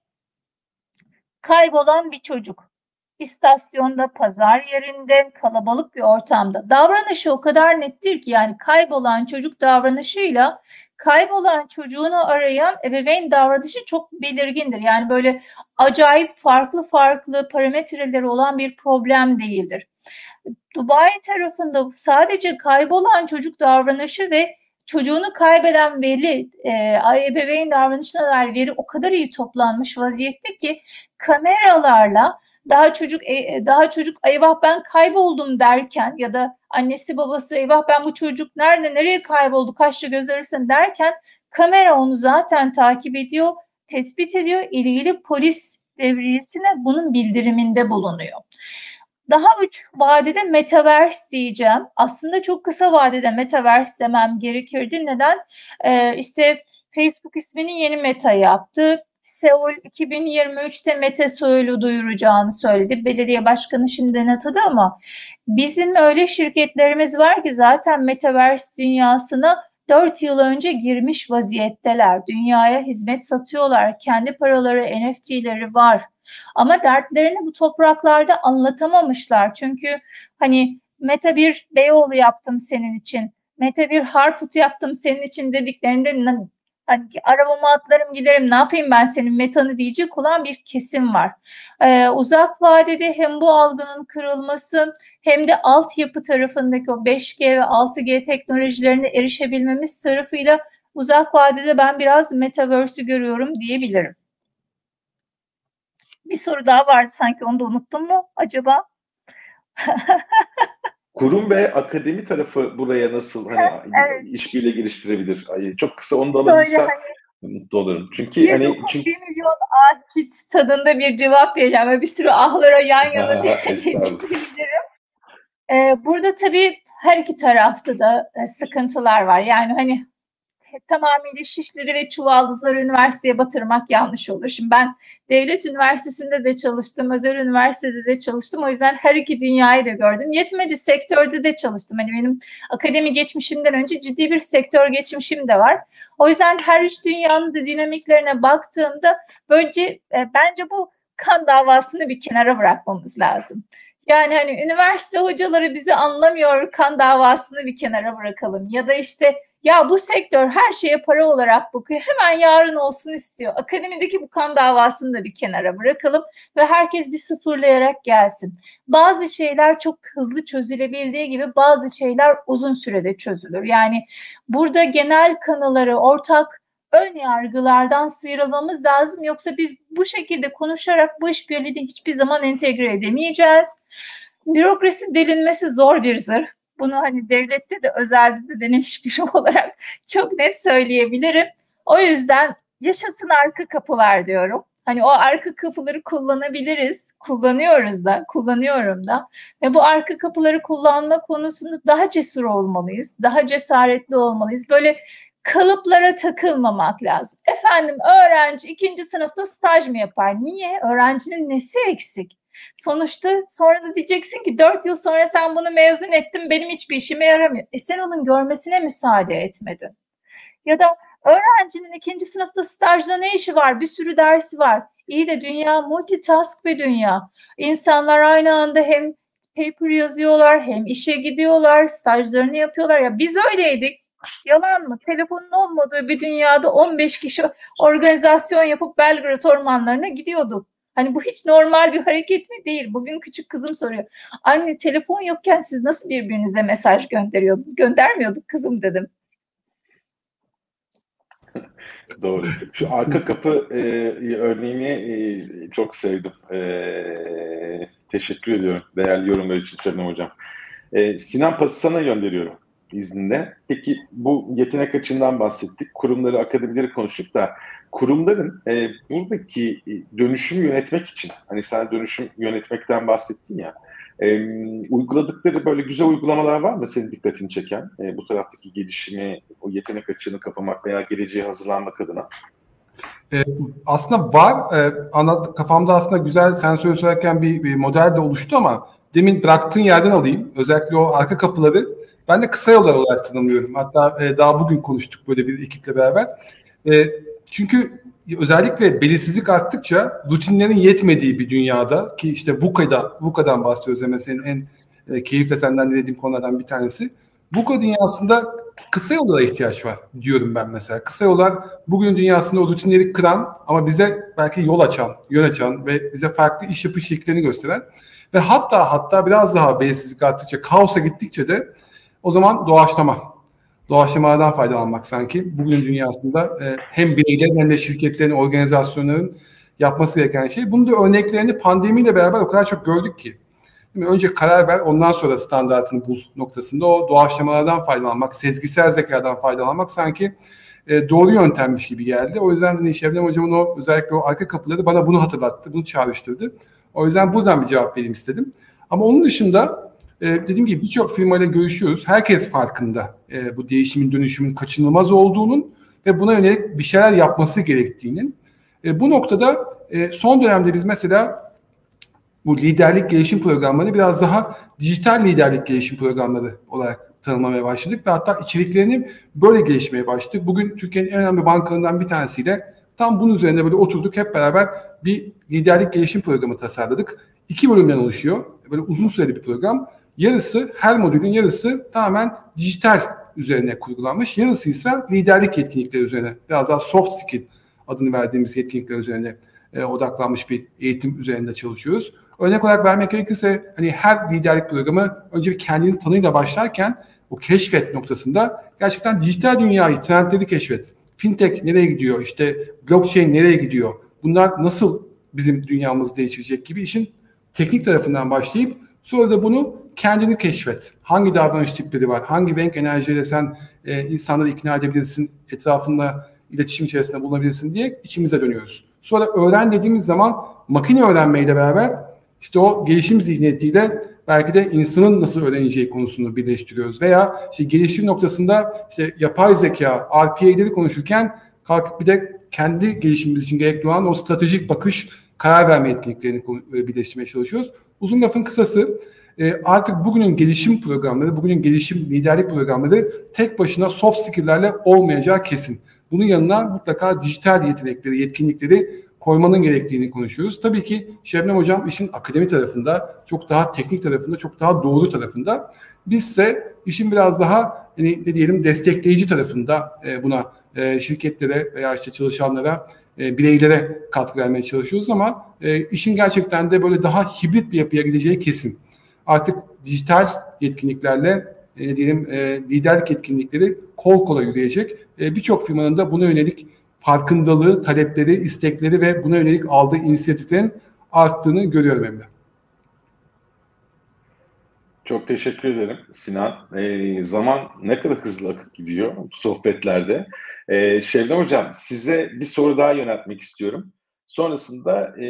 Kaybolan bir çocuk. İstasyonda, pazar yerinde, kalabalık bir ortamda. Davranışı o kadar nettir ki yani kaybolan çocuk davranışıyla kaybolan çocuğunu arayan ebeveyn davranışı çok belirgindir. Yani böyle acayip farklı farklı parametreleri olan bir problem değildir. Dubai tarafında sadece kaybolan çocuk davranışı ve çocuğunu kaybeden veli, e, ebeveyn davranışına dair veri o kadar iyi toplanmış vaziyette ki kameralarla daha çocuk e, daha çocuk eyvah ben kayboldum derken ya da annesi babası eyvah ben bu çocuk nerede nereye kayboldu kaçta göz arasın derken kamera onu zaten takip ediyor, tespit ediyor. ilgili polis devriyesine bunun bildiriminde bulunuyor. Daha üç vadede metaverse diyeceğim. Aslında çok kısa vadede metaverse demem gerekirdi. Neden? Ee, işte Facebook ismini yeni meta yaptı. Seul 2023'te Meta Seul'u duyuracağını söyledi. Belediye başkanı şimdiden atadı ama bizim öyle şirketlerimiz var ki zaten Metaverse dünyasına 4 yıl önce girmiş vaziyetteler. Dünyaya hizmet satıyorlar. Kendi paraları, NFT'leri var. Ama dertlerini bu topraklarda anlatamamışlar. Çünkü hani Meta bir Beyoğlu yaptım senin için. Meta bir Harput yaptım senin için dediklerinde hani arabamı atlarım giderim ne yapayım ben senin metanı diyecek olan bir kesim var. Ee, uzak vadede hem bu algının kırılması hem de altyapı tarafındaki o 5G ve 6G teknolojilerine erişebilmemiz tarafıyla uzak vadede ben biraz metaverse'ü görüyorum diyebilirim. Bir soru daha vardı sanki onu da unuttum mu acaba? [LAUGHS] Kurum ve akademi tarafı buraya nasıl hani evet. işbirliği geliştirebilir? Çok kısa onu da alabilirsen hani, mutlu olurum. Çünkü bir hani çünkü... bir milyon ahit tadında bir cevap vereceğim ve bir sürü ahlara yan yana diyebilirim. [LAUGHS] Ee, burada tabii her iki tarafta da e, sıkıntılar var. Yani hani tamamıyla Şişleri ve Çuvaldızları üniversiteye batırmak yanlış olur. Şimdi ben devlet üniversitesinde de çalıştım, özel üniversitede de çalıştım. O yüzden her iki dünyayı da gördüm. Yetmedi sektörde de çalıştım. Hani benim akademi geçmişimden önce ciddi bir sektör geçmişim de var. O yüzden her üç dünyanın da dinamiklerine baktığımda böylece e, bence bu kan davasını bir kenara bırakmamız lazım. Yani hani üniversite hocaları bizi anlamıyor kan davasını bir kenara bırakalım. Ya da işte ya bu sektör her şeye para olarak bakıyor. Hemen yarın olsun istiyor. Akademideki bu kan davasını da bir kenara bırakalım ve herkes bir sıfırlayarak gelsin. Bazı şeyler çok hızlı çözülebildiği gibi bazı şeyler uzun sürede çözülür. Yani burada genel kanıları, ortak ön yargılardan sıyrılmamız lazım. Yoksa biz bu şekilde konuşarak bu işbirliğini hiçbir zaman entegre edemeyeceğiz. Bürokrasi delinmesi zor bir zırh. Bunu hani devlette de özelde de denemiş bir şey [LAUGHS] olarak çok net söyleyebilirim. O yüzden yaşasın arka kapılar diyorum. Hani o arka kapıları kullanabiliriz. Kullanıyoruz da, kullanıyorum da. Ve bu arka kapıları kullanma konusunda daha cesur olmalıyız. Daha cesaretli olmalıyız. Böyle kalıplara takılmamak lazım. Efendim öğrenci ikinci sınıfta staj mı yapar? Niye? Öğrencinin nesi eksik? Sonuçta sonra da diyeceksin ki dört yıl sonra sen bunu mezun ettin benim hiçbir işime yaramıyor. E sen onun görmesine müsaade etmedin. Ya da öğrencinin ikinci sınıfta stajda ne işi var? Bir sürü dersi var. İyi de dünya multitask bir dünya. İnsanlar aynı anda hem paper yazıyorlar hem işe gidiyorlar, stajlarını yapıyorlar. Ya biz öyleydik. Yalan mı? Telefonun olmadığı bir dünyada 15 kişi organizasyon yapıp Belgrad ormanlarına gidiyorduk. Hani bu hiç normal bir hareket mi değil? Bugün küçük kızım soruyor. Anne telefon yokken siz nasıl birbirinize mesaj gönderiyordunuz? Göndermiyorduk kızım dedim. [LAUGHS] Doğru. Şu arka kapı e, örneğini e, çok sevdim. E, teşekkür ediyorum değerli yorumlar için Şebnem Hocam. E, Sinan Pas'ı sana gönderiyorum izninde. Peki bu yetenek açığından bahsettik. Kurumları, akademileri konuştuk da kurumların e, buradaki dönüşümü yönetmek için, hani sen dönüşüm yönetmekten bahsettin ya, e, uyguladıkları böyle güzel uygulamalar var mı senin dikkatini çeken? E, bu taraftaki gelişimi, o yetenek açığını kapamak veya geleceğe hazırlanmak adına? E, aslında var. E, anlat, kafamda aslında güzel sen söylerken bir, bir model de oluştu ama demin bıraktığın yerden alayım. Özellikle o arka kapıları ben de kısa yollar olarak tanımlıyorum. Hatta e, daha bugün konuştuk böyle bir ekiple beraber. E, çünkü özellikle belirsizlik arttıkça rutinlerin yetmediği bir dünyada ki işte VUCA'da, VUCA'dan bahsediyoruz hemen senin en e, keyifle senden dinlediğim konulardan bir tanesi. VUCA dünyasında kısa yollara ihtiyaç var diyorum ben mesela. Kısa yollar bugün dünyasında o rutinleri kıran ama bize belki yol açan, yön açan ve bize farklı iş yapış şekillerini gösteren ve hatta hatta biraz daha belirsizlik arttıkça, kaosa gittikçe de o zaman doğaçlama. Doğaçlamalardan faydalanmak sanki. Bugün dünyasında e, hem bireylerin hem de şirketlerin, organizasyonların yapması gereken şey. Bunun da örneklerini pandemiyle beraber o kadar çok gördük ki. Önce karar ver, ondan sonra standartını bul noktasında o doğaçlamalardan faydalanmak, sezgisel zekadan faydalanmak sanki e, doğru yöntemmiş gibi geldi. O yüzden de hani Şebnem Hocam'ın o özellikle o arka kapıları bana bunu hatırlattı, bunu çağrıştırdı. O yüzden buradan bir cevap vereyim istedim. Ama onun dışında e, dediğim gibi birçok firmayla görüşüyoruz. Herkes farkında e, bu değişimin dönüşümün kaçınılmaz olduğunun ve buna yönelik bir şeyler yapması gerektiğinin. E, bu noktada e, son dönemde biz mesela bu liderlik gelişim programları biraz daha dijital liderlik gelişim programları olarak tanımlamaya başladık ve hatta içeriklerini böyle gelişmeye başladık. Bugün Türkiye'nin en önemli bankalarından bir tanesiyle tam bunun üzerine böyle oturduk hep beraber bir liderlik gelişim programı tasarladık. İki bölümden oluşuyor. Böyle uzun süreli bir program. Yarısı, her modülün yarısı tamamen dijital üzerine kurgulanmış. Yarısı ise liderlik yetkinlikleri üzerine, biraz daha soft skill adını verdiğimiz yetkinlikler üzerine e, odaklanmış bir eğitim üzerinde çalışıyoruz. Örnek olarak vermek gerekirse hani her liderlik programı önce bir kendini tanıyla başlarken o keşfet noktasında gerçekten dijital dünyayı, trendleri keşfet. Fintech nereye gidiyor? İşte blockchain nereye gidiyor? Bunlar nasıl bizim dünyamızı değiştirecek gibi işin teknik tarafından başlayıp sonra da bunu kendini keşfet. Hangi davranış tipleri var? Hangi renk enerjiyle sen e, insanları ikna edebilirsin? Etrafında iletişim içerisinde bulunabilirsin diye içimize dönüyoruz. Sonra öğren dediğimiz zaman makine öğrenmeyle beraber işte o gelişim zihniyetiyle belki de insanın nasıl öğreneceği konusunu birleştiriyoruz. Veya işte gelişim noktasında işte yapay zeka, RPA'leri konuşurken kalkıp bir de kendi gelişimimiz için gerekli olan o stratejik bakış, karar verme etkinliklerini e, birleştirmeye çalışıyoruz. Uzun lafın kısası e, artık bugünün gelişim programları, bugünün gelişim liderlik programları tek başına soft skill'lerle olmayacağı kesin. Bunun yanına mutlaka dijital yetenekleri, yetkinlikleri koymanın gerektiğini konuşuyoruz. Tabii ki Şebnem Hocam işin akademi tarafında, çok daha teknik tarafında, çok daha doğru tarafında. Bizse işin biraz daha hani ne diyelim destekleyici tarafında e, buna e, şirketlere veya işte çalışanlara, e, bireylere katkı vermeye çalışıyoruz ama e, işin gerçekten de böyle daha hibrit bir yapıya gideceği kesin artık dijital yetkinliklerle e, diyelim e, liderlik etkinlikleri kol kola yürüyecek. E, Birçok firmanın da buna yönelik farkındalığı, talepleri, istekleri ve buna yönelik aldığı inisiyatiflerin arttığını görüyorum Emre. Çok teşekkür ederim Sinan. E, zaman ne kadar hızlı akıp gidiyor bu sohbetlerde. E, Şevdem Hocam size bir soru daha yöneltmek istiyorum. Sonrasında e,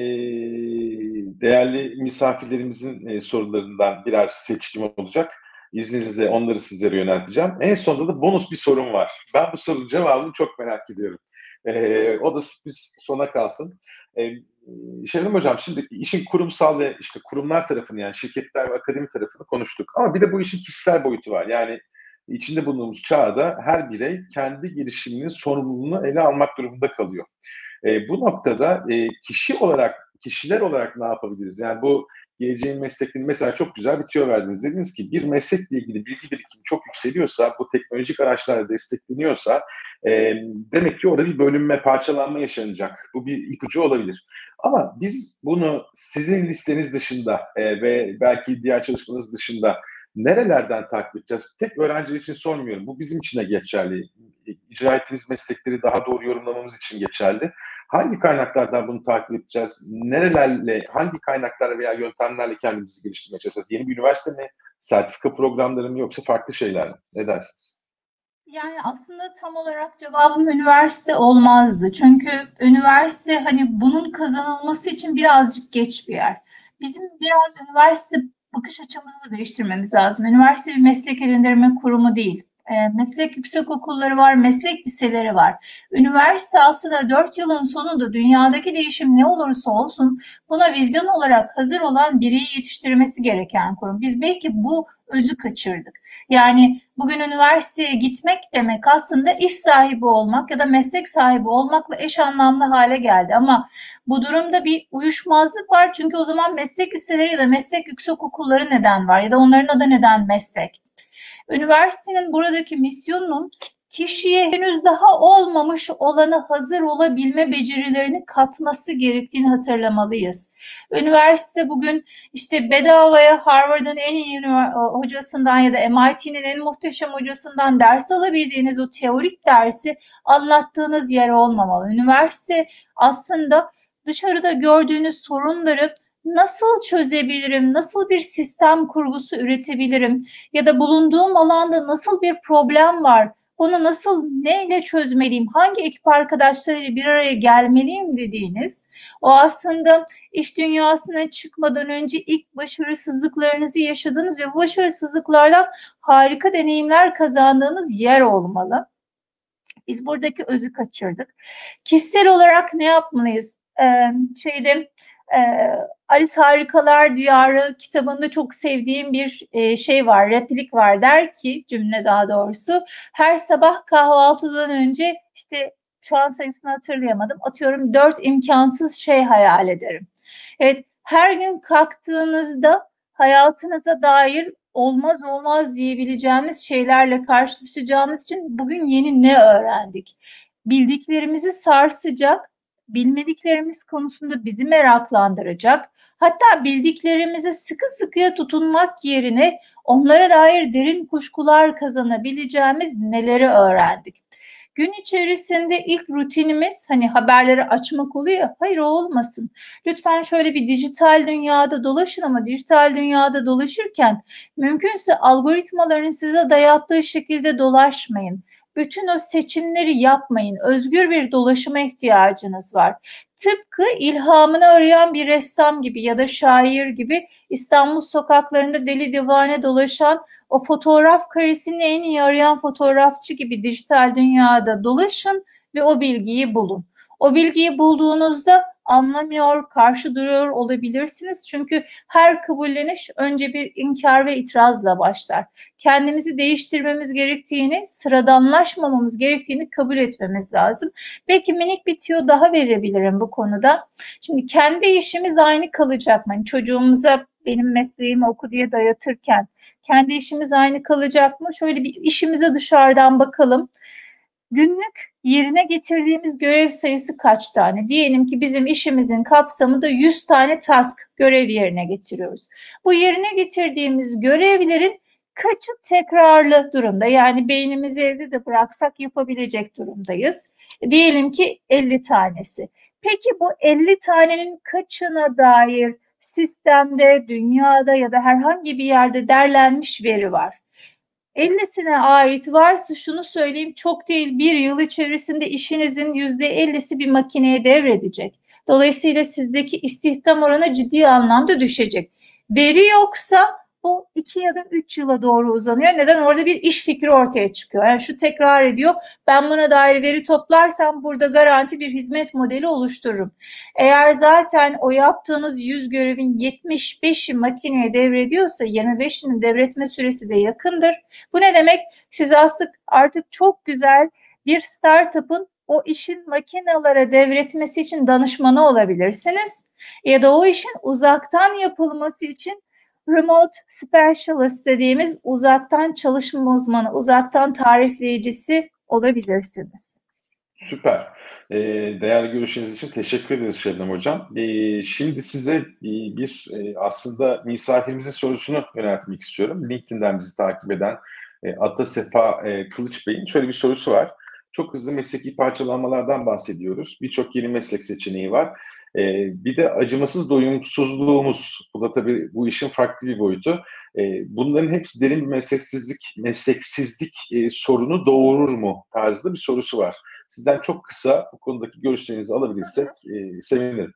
değerli misafirlerimizin e, sorularından birer seçkim olacak. İzninizle onları sizlere yönelteceğim. En sonunda da bonus bir sorum var. Ben bu sorunun cevabını çok merak ediyorum. E, o da sürpriz sona kalsın. E, Şevim Hocam şimdi işin kurumsal ve işte kurumlar tarafını yani şirketler ve akademi tarafını konuştuk. Ama bir de bu işin kişisel boyutu var. Yani içinde bulunduğumuz çağda her birey kendi gelişiminin sorumluluğunu ele almak durumunda kalıyor. E, bu noktada e, kişi olarak, kişiler olarak ne yapabiliriz? Yani bu geleceğin mesleklerini mesela çok güzel bir tüyo verdiniz. Dediniz ki bir meslekle ilgili bilgi birikimi çok yükseliyorsa, bu teknolojik araçlarla destekleniyorsa e, demek ki orada bir bölünme, parçalanma yaşanacak. Bu bir ipucu olabilir. Ama biz bunu sizin listeniz dışında e, ve belki diğer çalışmanız dışında nerelerden takip edeceğiz? Tek öğrenci için sormuyorum. Bu bizim için de geçerli. İcra ettiğimiz meslekleri daha doğru yorumlamamız için geçerli. Hangi kaynaklardan bunu takip edeceğiz? Nerelerle, hangi kaynaklar veya yöntemlerle kendimizi geliştirmeye çalışacağız? Yeni bir üniversite mi, sertifika programları mı yoksa farklı şeyler mi? Ne dersiniz? Yani aslında tam olarak cevabım üniversite olmazdı. Çünkü üniversite hani bunun kazanılması için birazcık geç bir yer. Bizim biraz üniversite bakış açımızı da değiştirmemiz lazım. Üniversite bir meslek edindirme kurumu değil. E, meslek yüksek okulları var, meslek liseleri var. Üniversite aslında dört yılın sonunda dünyadaki değişim ne olursa olsun buna vizyon olarak hazır olan bireyi yetiştirmesi gereken kurum. Biz belki bu özü kaçırdık. Yani bugün üniversiteye gitmek demek aslında iş sahibi olmak ya da meslek sahibi olmakla eş anlamlı hale geldi. Ama bu durumda bir uyuşmazlık var. Çünkü o zaman meslek liseleri ya da meslek yüksek okulları neden var ya da onların adı neden meslek? Üniversitenin buradaki misyonunun kişiye henüz daha olmamış olanı hazır olabilme becerilerini katması gerektiğini hatırlamalıyız. Üniversite bugün işte bedavaya Harvard'ın en iyi hocasından ya da MIT'nin en muhteşem hocasından ders alabildiğiniz o teorik dersi anlattığınız yer olmamalı. Üniversite aslında dışarıda gördüğünüz sorunları nasıl çözebilirim, nasıl bir sistem kurgusu üretebilirim ya da bulunduğum alanda nasıl bir problem var, bunu nasıl neyle çözmeliyim, hangi ekip arkadaşlarıyla bir araya gelmeliyim dediğiniz o aslında iş dünyasına çıkmadan önce ilk başarısızlıklarınızı yaşadığınız ve bu başarısızlıklardan harika deneyimler kazandığınız yer olmalı. Biz buradaki özü kaçırdık. Kişisel olarak ne yapmalıyız? Ee, şeyde e, Alice Harikalar Diyarı kitabında çok sevdiğim bir e, şey var, replik var. Der ki, cümle daha doğrusu, her sabah kahvaltıdan önce işte şu an sayısını hatırlayamadım. Atıyorum dört imkansız şey hayal ederim. Evet, her gün kalktığınızda hayatınıza dair olmaz olmaz diyebileceğimiz şeylerle karşılaşacağımız için bugün yeni ne öğrendik? Bildiklerimizi sarsacak bilmediklerimiz konusunda bizi meraklandıracak, hatta bildiklerimize sıkı sıkıya tutunmak yerine onlara dair derin kuşkular kazanabileceğimiz neleri öğrendik. Gün içerisinde ilk rutinimiz hani haberleri açmak oluyor. Hayır olmasın. Lütfen şöyle bir dijital dünyada dolaşın ama dijital dünyada dolaşırken mümkünse algoritmaların size dayattığı şekilde dolaşmayın bütün o seçimleri yapmayın. Özgür bir dolaşıma ihtiyacınız var. Tıpkı ilhamını arayan bir ressam gibi ya da şair gibi İstanbul sokaklarında deli divane dolaşan o fotoğraf karesini en iyi arayan fotoğrafçı gibi dijital dünyada dolaşın ve o bilgiyi bulun. O bilgiyi bulduğunuzda anlamıyor, karşı duruyor olabilirsiniz. Çünkü her kabulleniş önce bir inkar ve itirazla başlar. Kendimizi değiştirmemiz gerektiğini, sıradanlaşmamamız gerektiğini kabul etmemiz lazım. Belki minik bir tüyo daha verebilirim bu konuda. Şimdi kendi işimiz aynı kalacak mı? Yani çocuğumuza benim mesleğimi oku diye dayatırken kendi işimiz aynı kalacak mı? Şöyle bir işimize dışarıdan bakalım. Günlük yerine getirdiğimiz görev sayısı kaç tane? Diyelim ki bizim işimizin kapsamında 100 tane task görev yerine getiriyoruz. Bu yerine getirdiğimiz görevlerin kaçı tekrarlı durumda? Yani beynimizi evde de bıraksak yapabilecek durumdayız. Diyelim ki 50 tanesi. Peki bu 50 tanenin kaçına dair sistemde, dünyada ya da herhangi bir yerde derlenmiş veri var? 50'sine ait varsa şunu söyleyeyim çok değil bir yıl içerisinde işinizin %50'si bir makineye devredecek. Dolayısıyla sizdeki istihdam oranı ciddi anlamda düşecek. Veri yoksa bu iki ya da üç yıla doğru uzanıyor. Neden? Orada bir iş fikri ortaya çıkıyor. Yani şu tekrar ediyor. Ben buna dair veri toplarsam burada garanti bir hizmet modeli oluştururum. Eğer zaten o yaptığınız 100 görevin 75'i makineye devrediyorsa 25'inin devretme süresi de yakındır. Bu ne demek? Siz aslında artık çok güzel bir startup'ın o işin makinalara devretmesi için danışmanı olabilirsiniz. Ya da o işin uzaktan yapılması için remote specialist dediğimiz uzaktan çalışma uzmanı, uzaktan tarifleyicisi olabilirsiniz. Süper. E, değerli görüşünüz için teşekkür ederiz Şebnem Hocam. E, şimdi size e, bir e, aslında misafirimizin sorusunu yöneltmek istiyorum. LinkedIn'den bizi takip eden e, Atasefa e, Kılıç Bey'in şöyle bir sorusu var. Çok hızlı mesleki parçalanmalardan bahsediyoruz. Birçok yeni meslek seçeneği var. E, bir de acımasız doyumsuzluğumuz. Bu da tabii bu işin farklı bir boyutu. E, bunların hepsi derin bir mesleksizlik, mesleksizlik e, sorunu doğurur mu tarzında bir sorusu var. Sizden çok kısa bu konudaki görüşlerinizi alabilirsek e, sevinirim.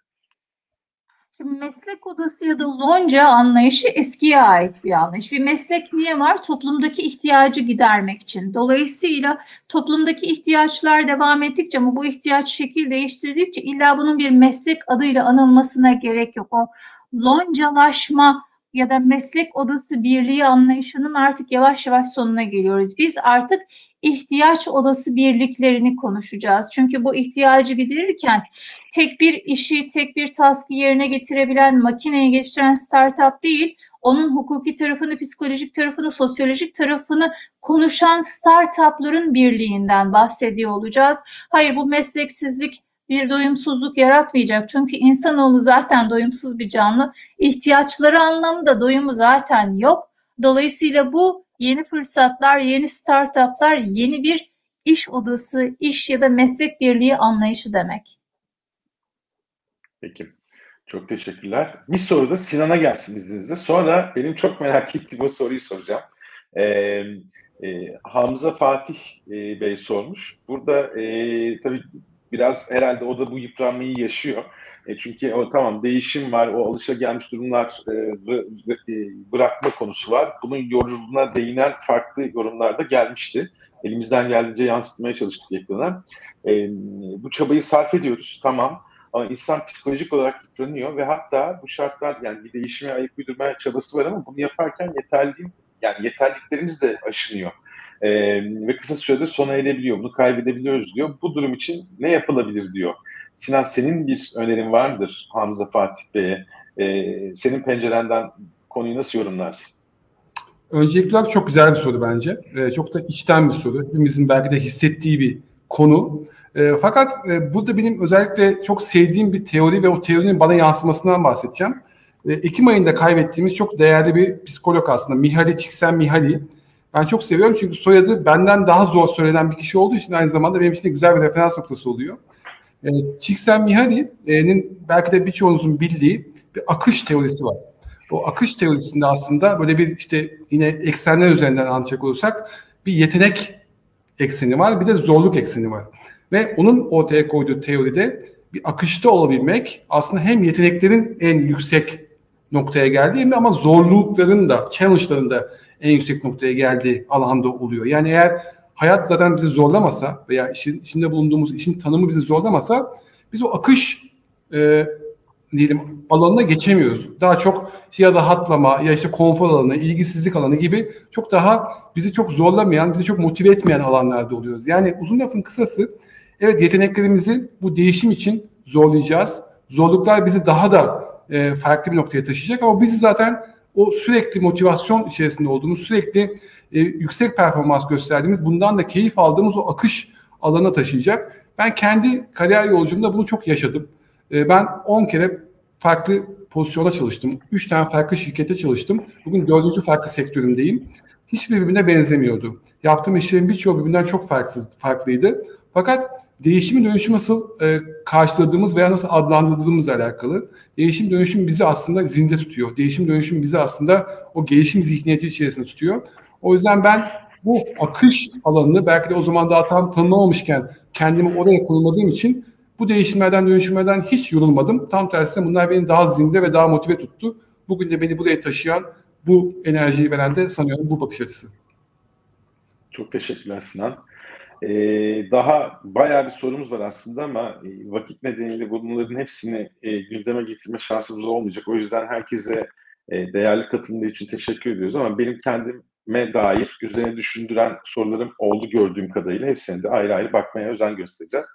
Şimdi meslek odası ya da lonca anlayışı eskiye ait bir anlayış. Bir meslek niye var? Toplumdaki ihtiyacı gidermek için. Dolayısıyla toplumdaki ihtiyaçlar devam ettikçe ama bu ihtiyaç şekil değiştirdikçe illa bunun bir meslek adıyla anılmasına gerek yok. O loncalaşma ya da meslek odası birliği anlayışının artık yavaş yavaş sonuna geliyoruz. Biz artık ihtiyaç odası birliklerini konuşacağız. Çünkü bu ihtiyacı giderirken tek bir işi, tek bir taskı yerine getirebilen, makineye geçiren startup değil, onun hukuki tarafını, psikolojik tarafını, sosyolojik tarafını konuşan startupların birliğinden bahsediyor olacağız. Hayır bu mesleksizlik bir doyumsuzluk yaratmayacak. Çünkü insanoğlu zaten doyumsuz bir canlı. İhtiyaçları anlamında doyumu zaten yok. Dolayısıyla bu yeni fırsatlar, yeni startuplar, yeni bir iş odası, iş ya da meslek birliği anlayışı demek. Peki. Çok teşekkürler. Bir soru da Sinan'a gelsin izninizle. Sonra benim çok merak ettiğim o soruyu soracağım. Ee, e, Hamza Fatih e, Bey sormuş. Burada e, tabii biraz herhalde o da bu yıpranmayı yaşıyor. E, çünkü o tamam değişim var, o alışa gelmiş durumlar e, e, bırakma konusu var. Bunun yolculuğuna değinen farklı yorumlar da gelmişti. Elimizden geldiğince yansıtmaya çalıştık ekrana. E, bu çabayı sarf ediyoruz, tamam. Ama insan psikolojik olarak yıpranıyor ve hatta bu şartlar yani bir değişime ayak uydurmaya çabası var ama bunu yaparken yeterliğin yani yeterliklerimiz de aşınıyor. Ee, ve kısa sürede sona erebiliyor. Bunu kaybedebiliyoruz diyor. Bu durum için ne yapılabilir diyor. Sinan senin bir önerin vardır Hamza Fatih Bey'e. Ee, senin pencerenden konuyu nasıl yorumlarsın? Öncelikli olarak çok güzel bir soru bence. Ee, çok da içten bir soru. Hepimizin belki de hissettiği bir konu. E, fakat e, burada benim özellikle çok sevdiğim bir teori ve o teorinin bana yansımasından bahsedeceğim. E, Ekim ayında kaybettiğimiz çok değerli bir psikolog aslında. Mihaly Csikszentmihalyi. Ben çok seviyorum çünkü soyadı benden daha zor söylenen bir kişi olduğu için aynı zamanda benim için de güzel bir referans noktası oluyor. E, Csikszentmihalyi'nin belki de birçoğunuzun bildiği bir akış teorisi var. O akış teorisinde aslında böyle bir işte yine eksenler üzerinden anlatacak olursak bir yetenek ekseni var bir de zorluk ekseni var. Ve onun ortaya koyduğu teoride bir akışta olabilmek aslında hem yeteneklerin en yüksek noktaya geldiği hem de ama zorlukların da, challenge'ların da en yüksek noktaya geldiği alanda oluyor. Yani eğer hayat zaten bizi zorlamasa veya işin, içinde bulunduğumuz işin tanımı bizi zorlamasa biz o akış e, diyelim alanına geçemiyoruz. Daha çok ya da hatlama ya işte konfor alanı, ilgisizlik alanı gibi çok daha bizi çok zorlamayan, bizi çok motive etmeyen alanlarda oluyoruz. Yani uzun lafın kısası Evet yeteneklerimizi bu değişim için zorlayacağız. Zorluklar bizi daha da e, farklı bir noktaya taşıyacak ama bizi zaten o sürekli motivasyon içerisinde olduğumuz, sürekli e, yüksek performans gösterdiğimiz, bundan da keyif aldığımız o akış alana taşıyacak. Ben kendi kariyer yolculuğumda bunu çok yaşadım. E, ben 10 kere farklı pozisyona çalıştım. 3 tane farklı şirkete çalıştım. Bugün dördüncü farklı sektörümdeyim. Hiçbir birbirine benzemiyordu. Yaptığım işlerin birçoğu birbirinden çok farksız, farklıydı. Fakat değişimi dönüşüm nasıl e, karşıladığımız veya nasıl adlandırdığımızla alakalı. Değişim dönüşüm bizi aslında zinde tutuyor. Değişim dönüşüm bizi aslında o gelişim zihniyeti içerisinde tutuyor. O yüzden ben bu akış alanını belki de o zaman daha tam tanımlamamışken kendimi oraya konulmadığım için bu değişimlerden dönüşümlerden hiç yorulmadım. Tam tersine bunlar beni daha zinde ve daha motive tuttu. Bugün de beni buraya taşıyan bu enerjiyi veren de sanıyorum bu bakış açısı. Çok teşekkürler Sinan. Ee, daha bayağı bir sorumuz var aslında ama e, vakit nedeniyle bunların hepsini e, gündeme getirme şansımız olmayacak. O yüzden herkese e, değerli katılımı için teşekkür ediyoruz ama benim kendime dair üzerine düşündüren sorularım oldu gördüğüm kadarıyla. Hepsine de ayrı ayrı bakmaya özen göstereceğiz.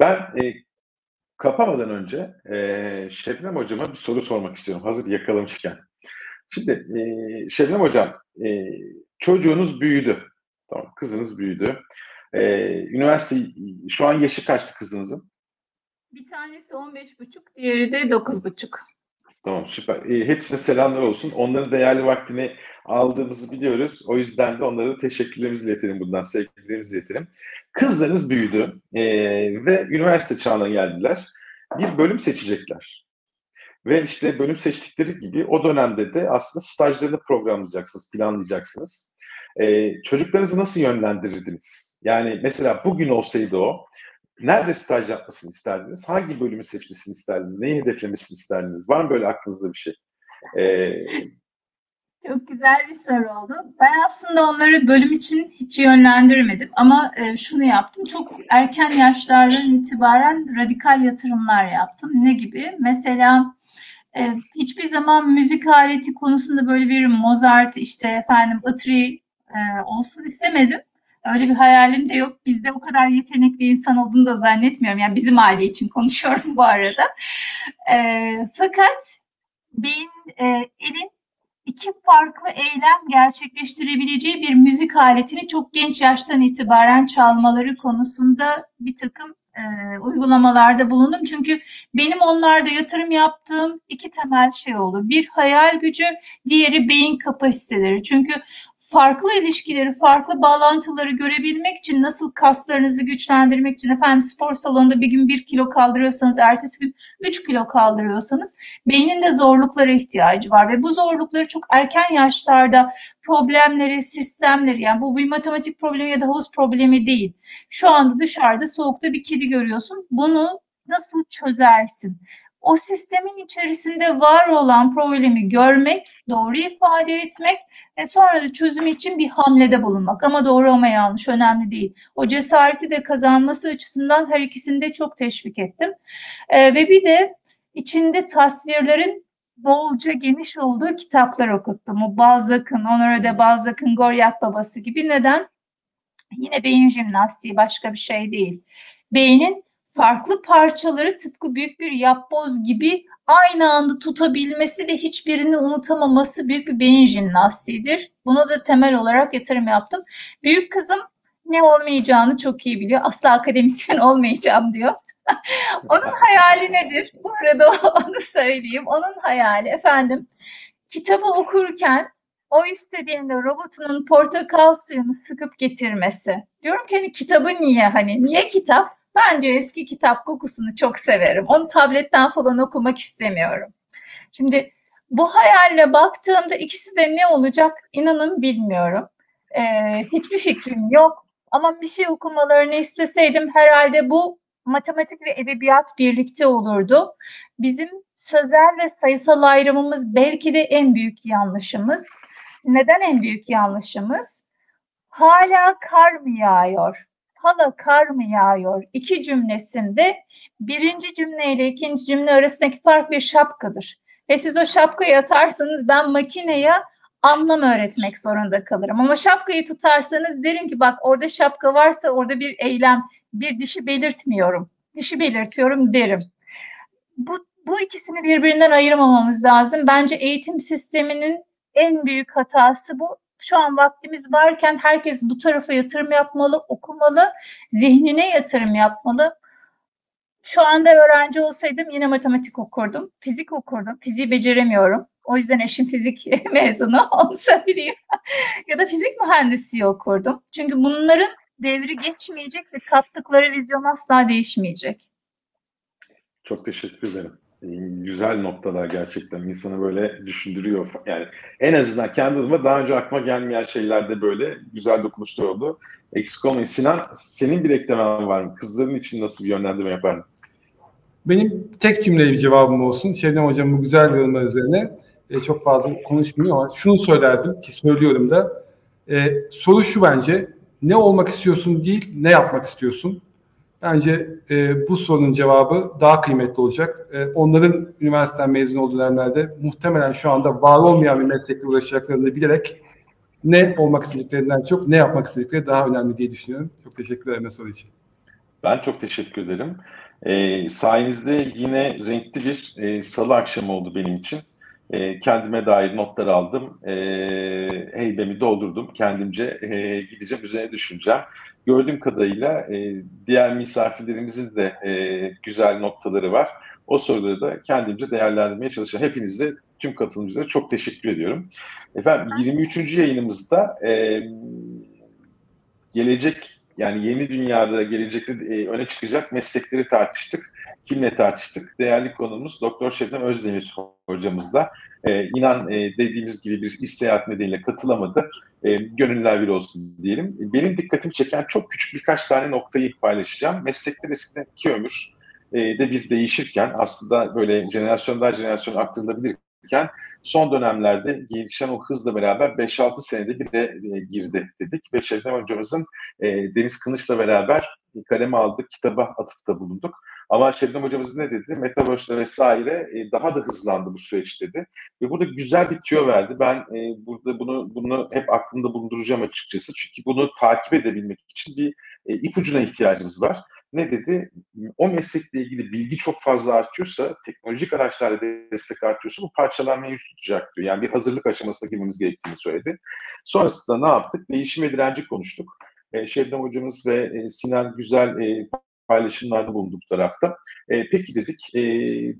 Ben e, kapamadan önce e, Şebnem Hocam'a bir soru sormak istiyorum hazır yakalamışken. Şimdi e, Şebnem Hocam e, çocuğunuz büyüdü. Tamam, kızınız büyüdü. Ee, üniversite şu an yaşı kaçtı kızınızın? Bir tanesi 15,5, diğeri de 9,5. Tamam süper. E, hepsine selamlar olsun. Onların değerli vaktini aldığımızı biliyoruz. O yüzden de onlara teşekkürlerimizi iletelim bundan, sevgilerimizi iletelim. Kızlarınız büyüdü e, ve üniversite çağına geldiler. Bir bölüm seçecekler. Ve işte bölüm seçtikleri gibi o dönemde de aslında stajlarını programlayacaksınız, planlayacaksınız. E, çocuklarınızı nasıl yönlendirirdiniz? Yani mesela bugün olsaydı o, nerede staj yapmasını isterdiniz? Hangi bölümü seçmesini isterdiniz? Neyi hedeflemesini isterdiniz? Var mı böyle aklınızda bir şey? Ee, çok güzel bir soru oldu. Ben aslında onları bölüm için hiç yönlendirmedim ama e, şunu yaptım. Çok erken yaşlardan itibaren radikal yatırımlar yaptım. Ne gibi? Mesela e, hiçbir zaman müzik aleti konusunda böyle bir Mozart, işte efendim Itri e, olsun istemedim. Öyle bir hayalim de yok. Bizde o kadar yetenekli insan olduğunu da zannetmiyorum. Yani bizim aile için konuşuyorum bu arada. E, fakat beyin, e, elin iki farklı eylem gerçekleştirebileceği bir müzik aletini çok genç yaştan itibaren çalmaları konusunda bir takım e, uygulamalarda bulundum. Çünkü benim onlarda yatırım yaptığım iki temel şey oldu. Bir hayal gücü, diğeri beyin kapasiteleri. Çünkü farklı ilişkileri, farklı bağlantıları görebilmek için nasıl kaslarınızı güçlendirmek için efendim spor salonunda bir gün bir kilo kaldırıyorsanız ertesi gün üç kilo kaldırıyorsanız beynin de zorluklara ihtiyacı var ve bu zorlukları çok erken yaşlarda problemleri, sistemleri yani bu bir matematik problemi ya da havuz problemi değil. Şu anda dışarıda soğukta bir kedi görüyorsun. Bunu nasıl çözersin? O sistemin içerisinde var olan problemi görmek, doğru ifade etmek ve sonra da çözüm için bir hamlede bulunmak. Ama doğru ama yanlış önemli değil. O cesareti de kazanması açısından her ikisini de çok teşvik ettim. Ee, ve bir de içinde tasvirlerin bolca geniş olduğu kitaplar okuttum. O Balzac'ın, Honoré de Balzac'ın Goryak Babası gibi. Neden? Yine beyin jimnastiği başka bir şey değil. Beynin farklı parçaları tıpkı büyük bir yapboz gibi aynı anda tutabilmesi ve hiçbirini unutamaması büyük bir beyin jimnastiğidir. Buna da temel olarak yatırım yaptım. Büyük kızım ne olmayacağını çok iyi biliyor. Asla akademisyen [LAUGHS] olmayacağım diyor. [LAUGHS] Onun hayali nedir? Bu arada [LAUGHS] onu söyleyeyim. Onun hayali efendim kitabı okurken o istediğinde robotunun portakal suyunu sıkıp getirmesi. Diyorum ki hani kitabı niye hani niye kitap? Ben diyor eski kitap kokusunu çok severim. Onu tabletten falan okumak istemiyorum. Şimdi bu hayalle baktığımda ikisi de ne olacak inanın bilmiyorum. Ee, hiçbir fikrim yok. Ama bir şey okumalarını isteseydim herhalde bu matematik ve edebiyat birlikte olurdu. Bizim sözel ve sayısal ayrımımız belki de en büyük yanlışımız. Neden en büyük yanlışımız? Hala kar mı yağıyor? Hala kar mı yağıyor? İki cümlesinde birinci cümle ile ikinci cümle arasındaki fark bir şapkadır. Ve siz o şapkayı atarsanız ben makineye anlam öğretmek zorunda kalırım. Ama şapkayı tutarsanız derim ki bak orada şapka varsa orada bir eylem, bir dişi belirtmiyorum. Dişi belirtiyorum derim. Bu, bu ikisini birbirinden ayırmamamız lazım. Bence eğitim sisteminin en büyük hatası bu şu an vaktimiz varken herkes bu tarafa yatırım yapmalı, okumalı, zihnine yatırım yapmalı. Şu anda öğrenci olsaydım yine matematik okurdum, fizik okurdum, fiziği beceremiyorum. O yüzden eşim fizik [LAUGHS] mezunu [LAUGHS] onu söyleyeyim. ya da fizik mühendisliği okurdum. Çünkü bunların devri geçmeyecek ve kattıkları vizyon asla değişmeyecek. Çok teşekkür ederim güzel noktalar gerçekten insanı böyle düşündürüyor. Yani en azından kendi adıma daha önce aklıma gelmeyen şeylerde böyle güzel dokunuşlar oldu. Eksik olmayın. Sinan senin bir eklemen var mı? Kızların için nasıl bir yönlendirme yapardın? Benim tek cümleli bir cevabım olsun. Şebnem Hocam bu güzel yorumlar üzerine e, çok fazla konuşmuyor ama şunu söylerdim ki söylüyorum da e, soru şu bence ne olmak istiyorsun değil ne yapmak istiyorsun? Bence e, bu sorunun cevabı daha kıymetli olacak. E, onların üniversiteden mezun olduğu dönemlerde muhtemelen şu anda var olmayan bir meslekle uğraşacaklarını bilerek ne olmak istediklerinden çok ne yapmak istedikleri daha önemli diye düşünüyorum. Çok teşekkür ederim soru için. Ben çok teşekkür ederim. E, sayenizde yine renkli bir e, salı akşamı oldu benim için. E, kendime dair notlar aldım. E, heybemi doldurdum. Kendimce e, gideceğim, üzerine düşüneceğim. Gördüğüm kadarıyla e, diğer misafirlerimizin de e, güzel noktaları var. O soruları da kendimce değerlendirmeye çalışacağım. Hepinize, tüm katılımcılara çok teşekkür ediyorum. Efendim 23. yayınımızda e, gelecek yani yeni dünyada gelecekte e, öne çıkacak meslekleri tartıştık. Kimle tartıştık? Değerli konumuz Doktor Şebnem Özdemir hocamızla. E, inan e, dediğimiz gibi bir iş seyahati nedeniyle katılamadı. E, gönüller bir olsun diyelim. Benim dikkatimi çeken çok küçük birkaç tane noktayı paylaşacağım. Meslekler eskiden iki ömür e, de bir değişirken aslında böyle jenerasyondan jenerasyon aktarılabilirken son dönemlerde gelişen o hızla beraber 5-6 senede bir de e, girdi dedik. Ve Şebnem hocamızın e, Deniz Kılıç'la beraber kaleme aldık, kitaba atıfta bulunduk. Ama Şebnem hocamız ne dedi? Metaverse vesaire e, daha da hızlandı bu süreç dedi. Ve burada güzel bir tüyo verdi. Ben e, burada bunu bunu hep aklımda bulunduracağım açıkçası. Çünkü bunu takip edebilmek için bir e, ipucuna ihtiyacımız var ne dedi? O meslekle ilgili bilgi çok fazla artıyorsa, teknolojik araçlarla destek artıyorsa bu parçalanmaya yüz tutacak diyor. Yani bir hazırlık aşamasına girmemiz gerektiğini söyledi. Sonrasında ne yaptık? Değişim ve direnci konuştuk. E, Şebnem hocamız ve e, Sinan güzel e, paylaşımlarda bulunduk bu tarafta. E, peki dedik, e,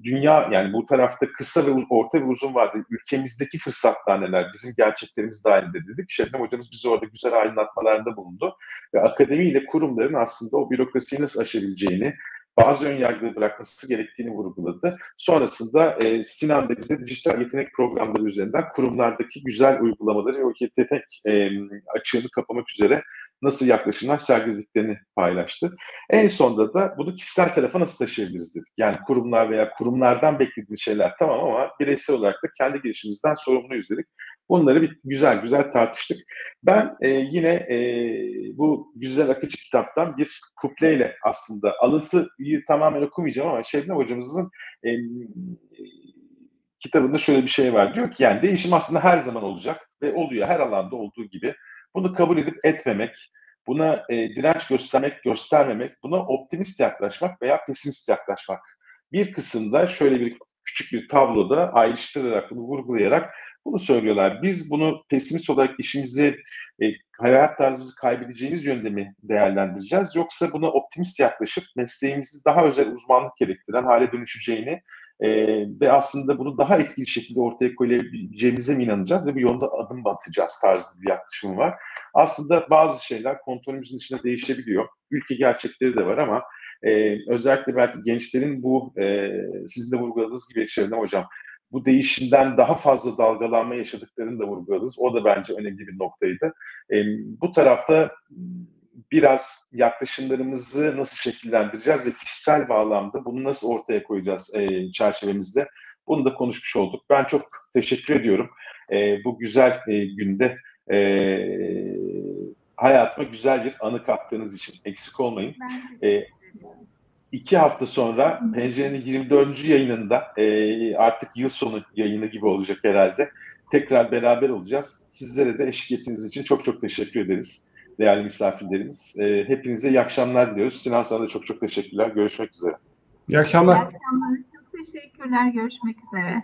dünya yani bu tarafta kısa ve orta ve uzun vardı. Ülkemizdeki fırsatlar neler, bizim gerçeklerimiz dahilinde dedik. Şebnem hocamız bize orada güzel aydınlatmalarında bulundu. Ve akademiyle kurumların aslında o bürokrasiyi nasıl aşabileceğini, bazı ön yargıları bırakması gerektiğini vurguladı. Sonrasında e, Sinan da bize dijital yetenek programları üzerinden kurumlardaki güzel uygulamaları ve o yetenek e, açığını kapamak üzere nasıl yaklaşımlar sergilediklerini paylaştı. En sonunda da bunu kişisel tarafa nasıl taşıyabiliriz dedik. Yani kurumlar veya kurumlardan beklediğiniz şeyler tamam ama bireysel olarak da kendi girişimimizden sorumluyuz dedik. Bunları bir güzel güzel tartıştık. Ben e, yine e, bu güzel akıcı kitaptan bir kupleyle aslında alıntıyı tamamen okumayacağım ama Şebnem hocamızın e, kitabında şöyle bir şey var. Diyor ki yani değişim aslında her zaman olacak ve oluyor her alanda olduğu gibi. Bunu kabul edip etmemek, buna e, direnç göstermek, göstermemek, buna optimist yaklaşmak veya pesimist yaklaşmak. Bir kısımda şöyle bir küçük bir tabloda ayrıştırarak, bunu vurgulayarak bunu söylüyorlar. Biz bunu pesimist olarak işimizi, e, hayat tarzımızı kaybedeceğimiz yönde mi değerlendireceğiz? Yoksa buna optimist yaklaşıp mesleğimizi daha özel uzmanlık gerektiren hale dönüşeceğini e, ve aslında bunu daha etkili şekilde ortaya koyabileceğimize mi inanacağız ve bir yolda adım atacağız tarzı bir yaklaşım var. Aslında bazı şeyler kontrolümüzün içinde değişebiliyor. Ülke gerçekleri de var ama e, özellikle belki gençlerin bu e, sizin de vurguladığınız gibi Şeridan Hocam bu değişimden daha fazla dalgalanma yaşadıklarını da vurguladınız. O da bence önemli bir noktaydı. E, bu tarafta biraz yaklaşımlarımızı nasıl şekillendireceğiz ve kişisel bağlamda bunu nasıl ortaya koyacağız e, çerçevemizde bunu da konuşmuş olduk. Ben çok teşekkür ediyorum. E, bu güzel e, günde e, hayatıma güzel bir anı kattığınız için eksik olmayın. E, iki hafta sonra Pencerenin 24. yayınında e, artık yıl sonu yayını gibi olacak herhalde. Tekrar beraber olacağız. Sizlere de eşlik ettiğiniz için çok çok teşekkür ederiz değerli misafirlerimiz. E, hepinize iyi akşamlar diliyoruz. Sinan sana da çok çok teşekkürler. Görüşmek üzere. İyi akşamlar. İyi akşamlar. Çok teşekkürler. Görüşmek üzere.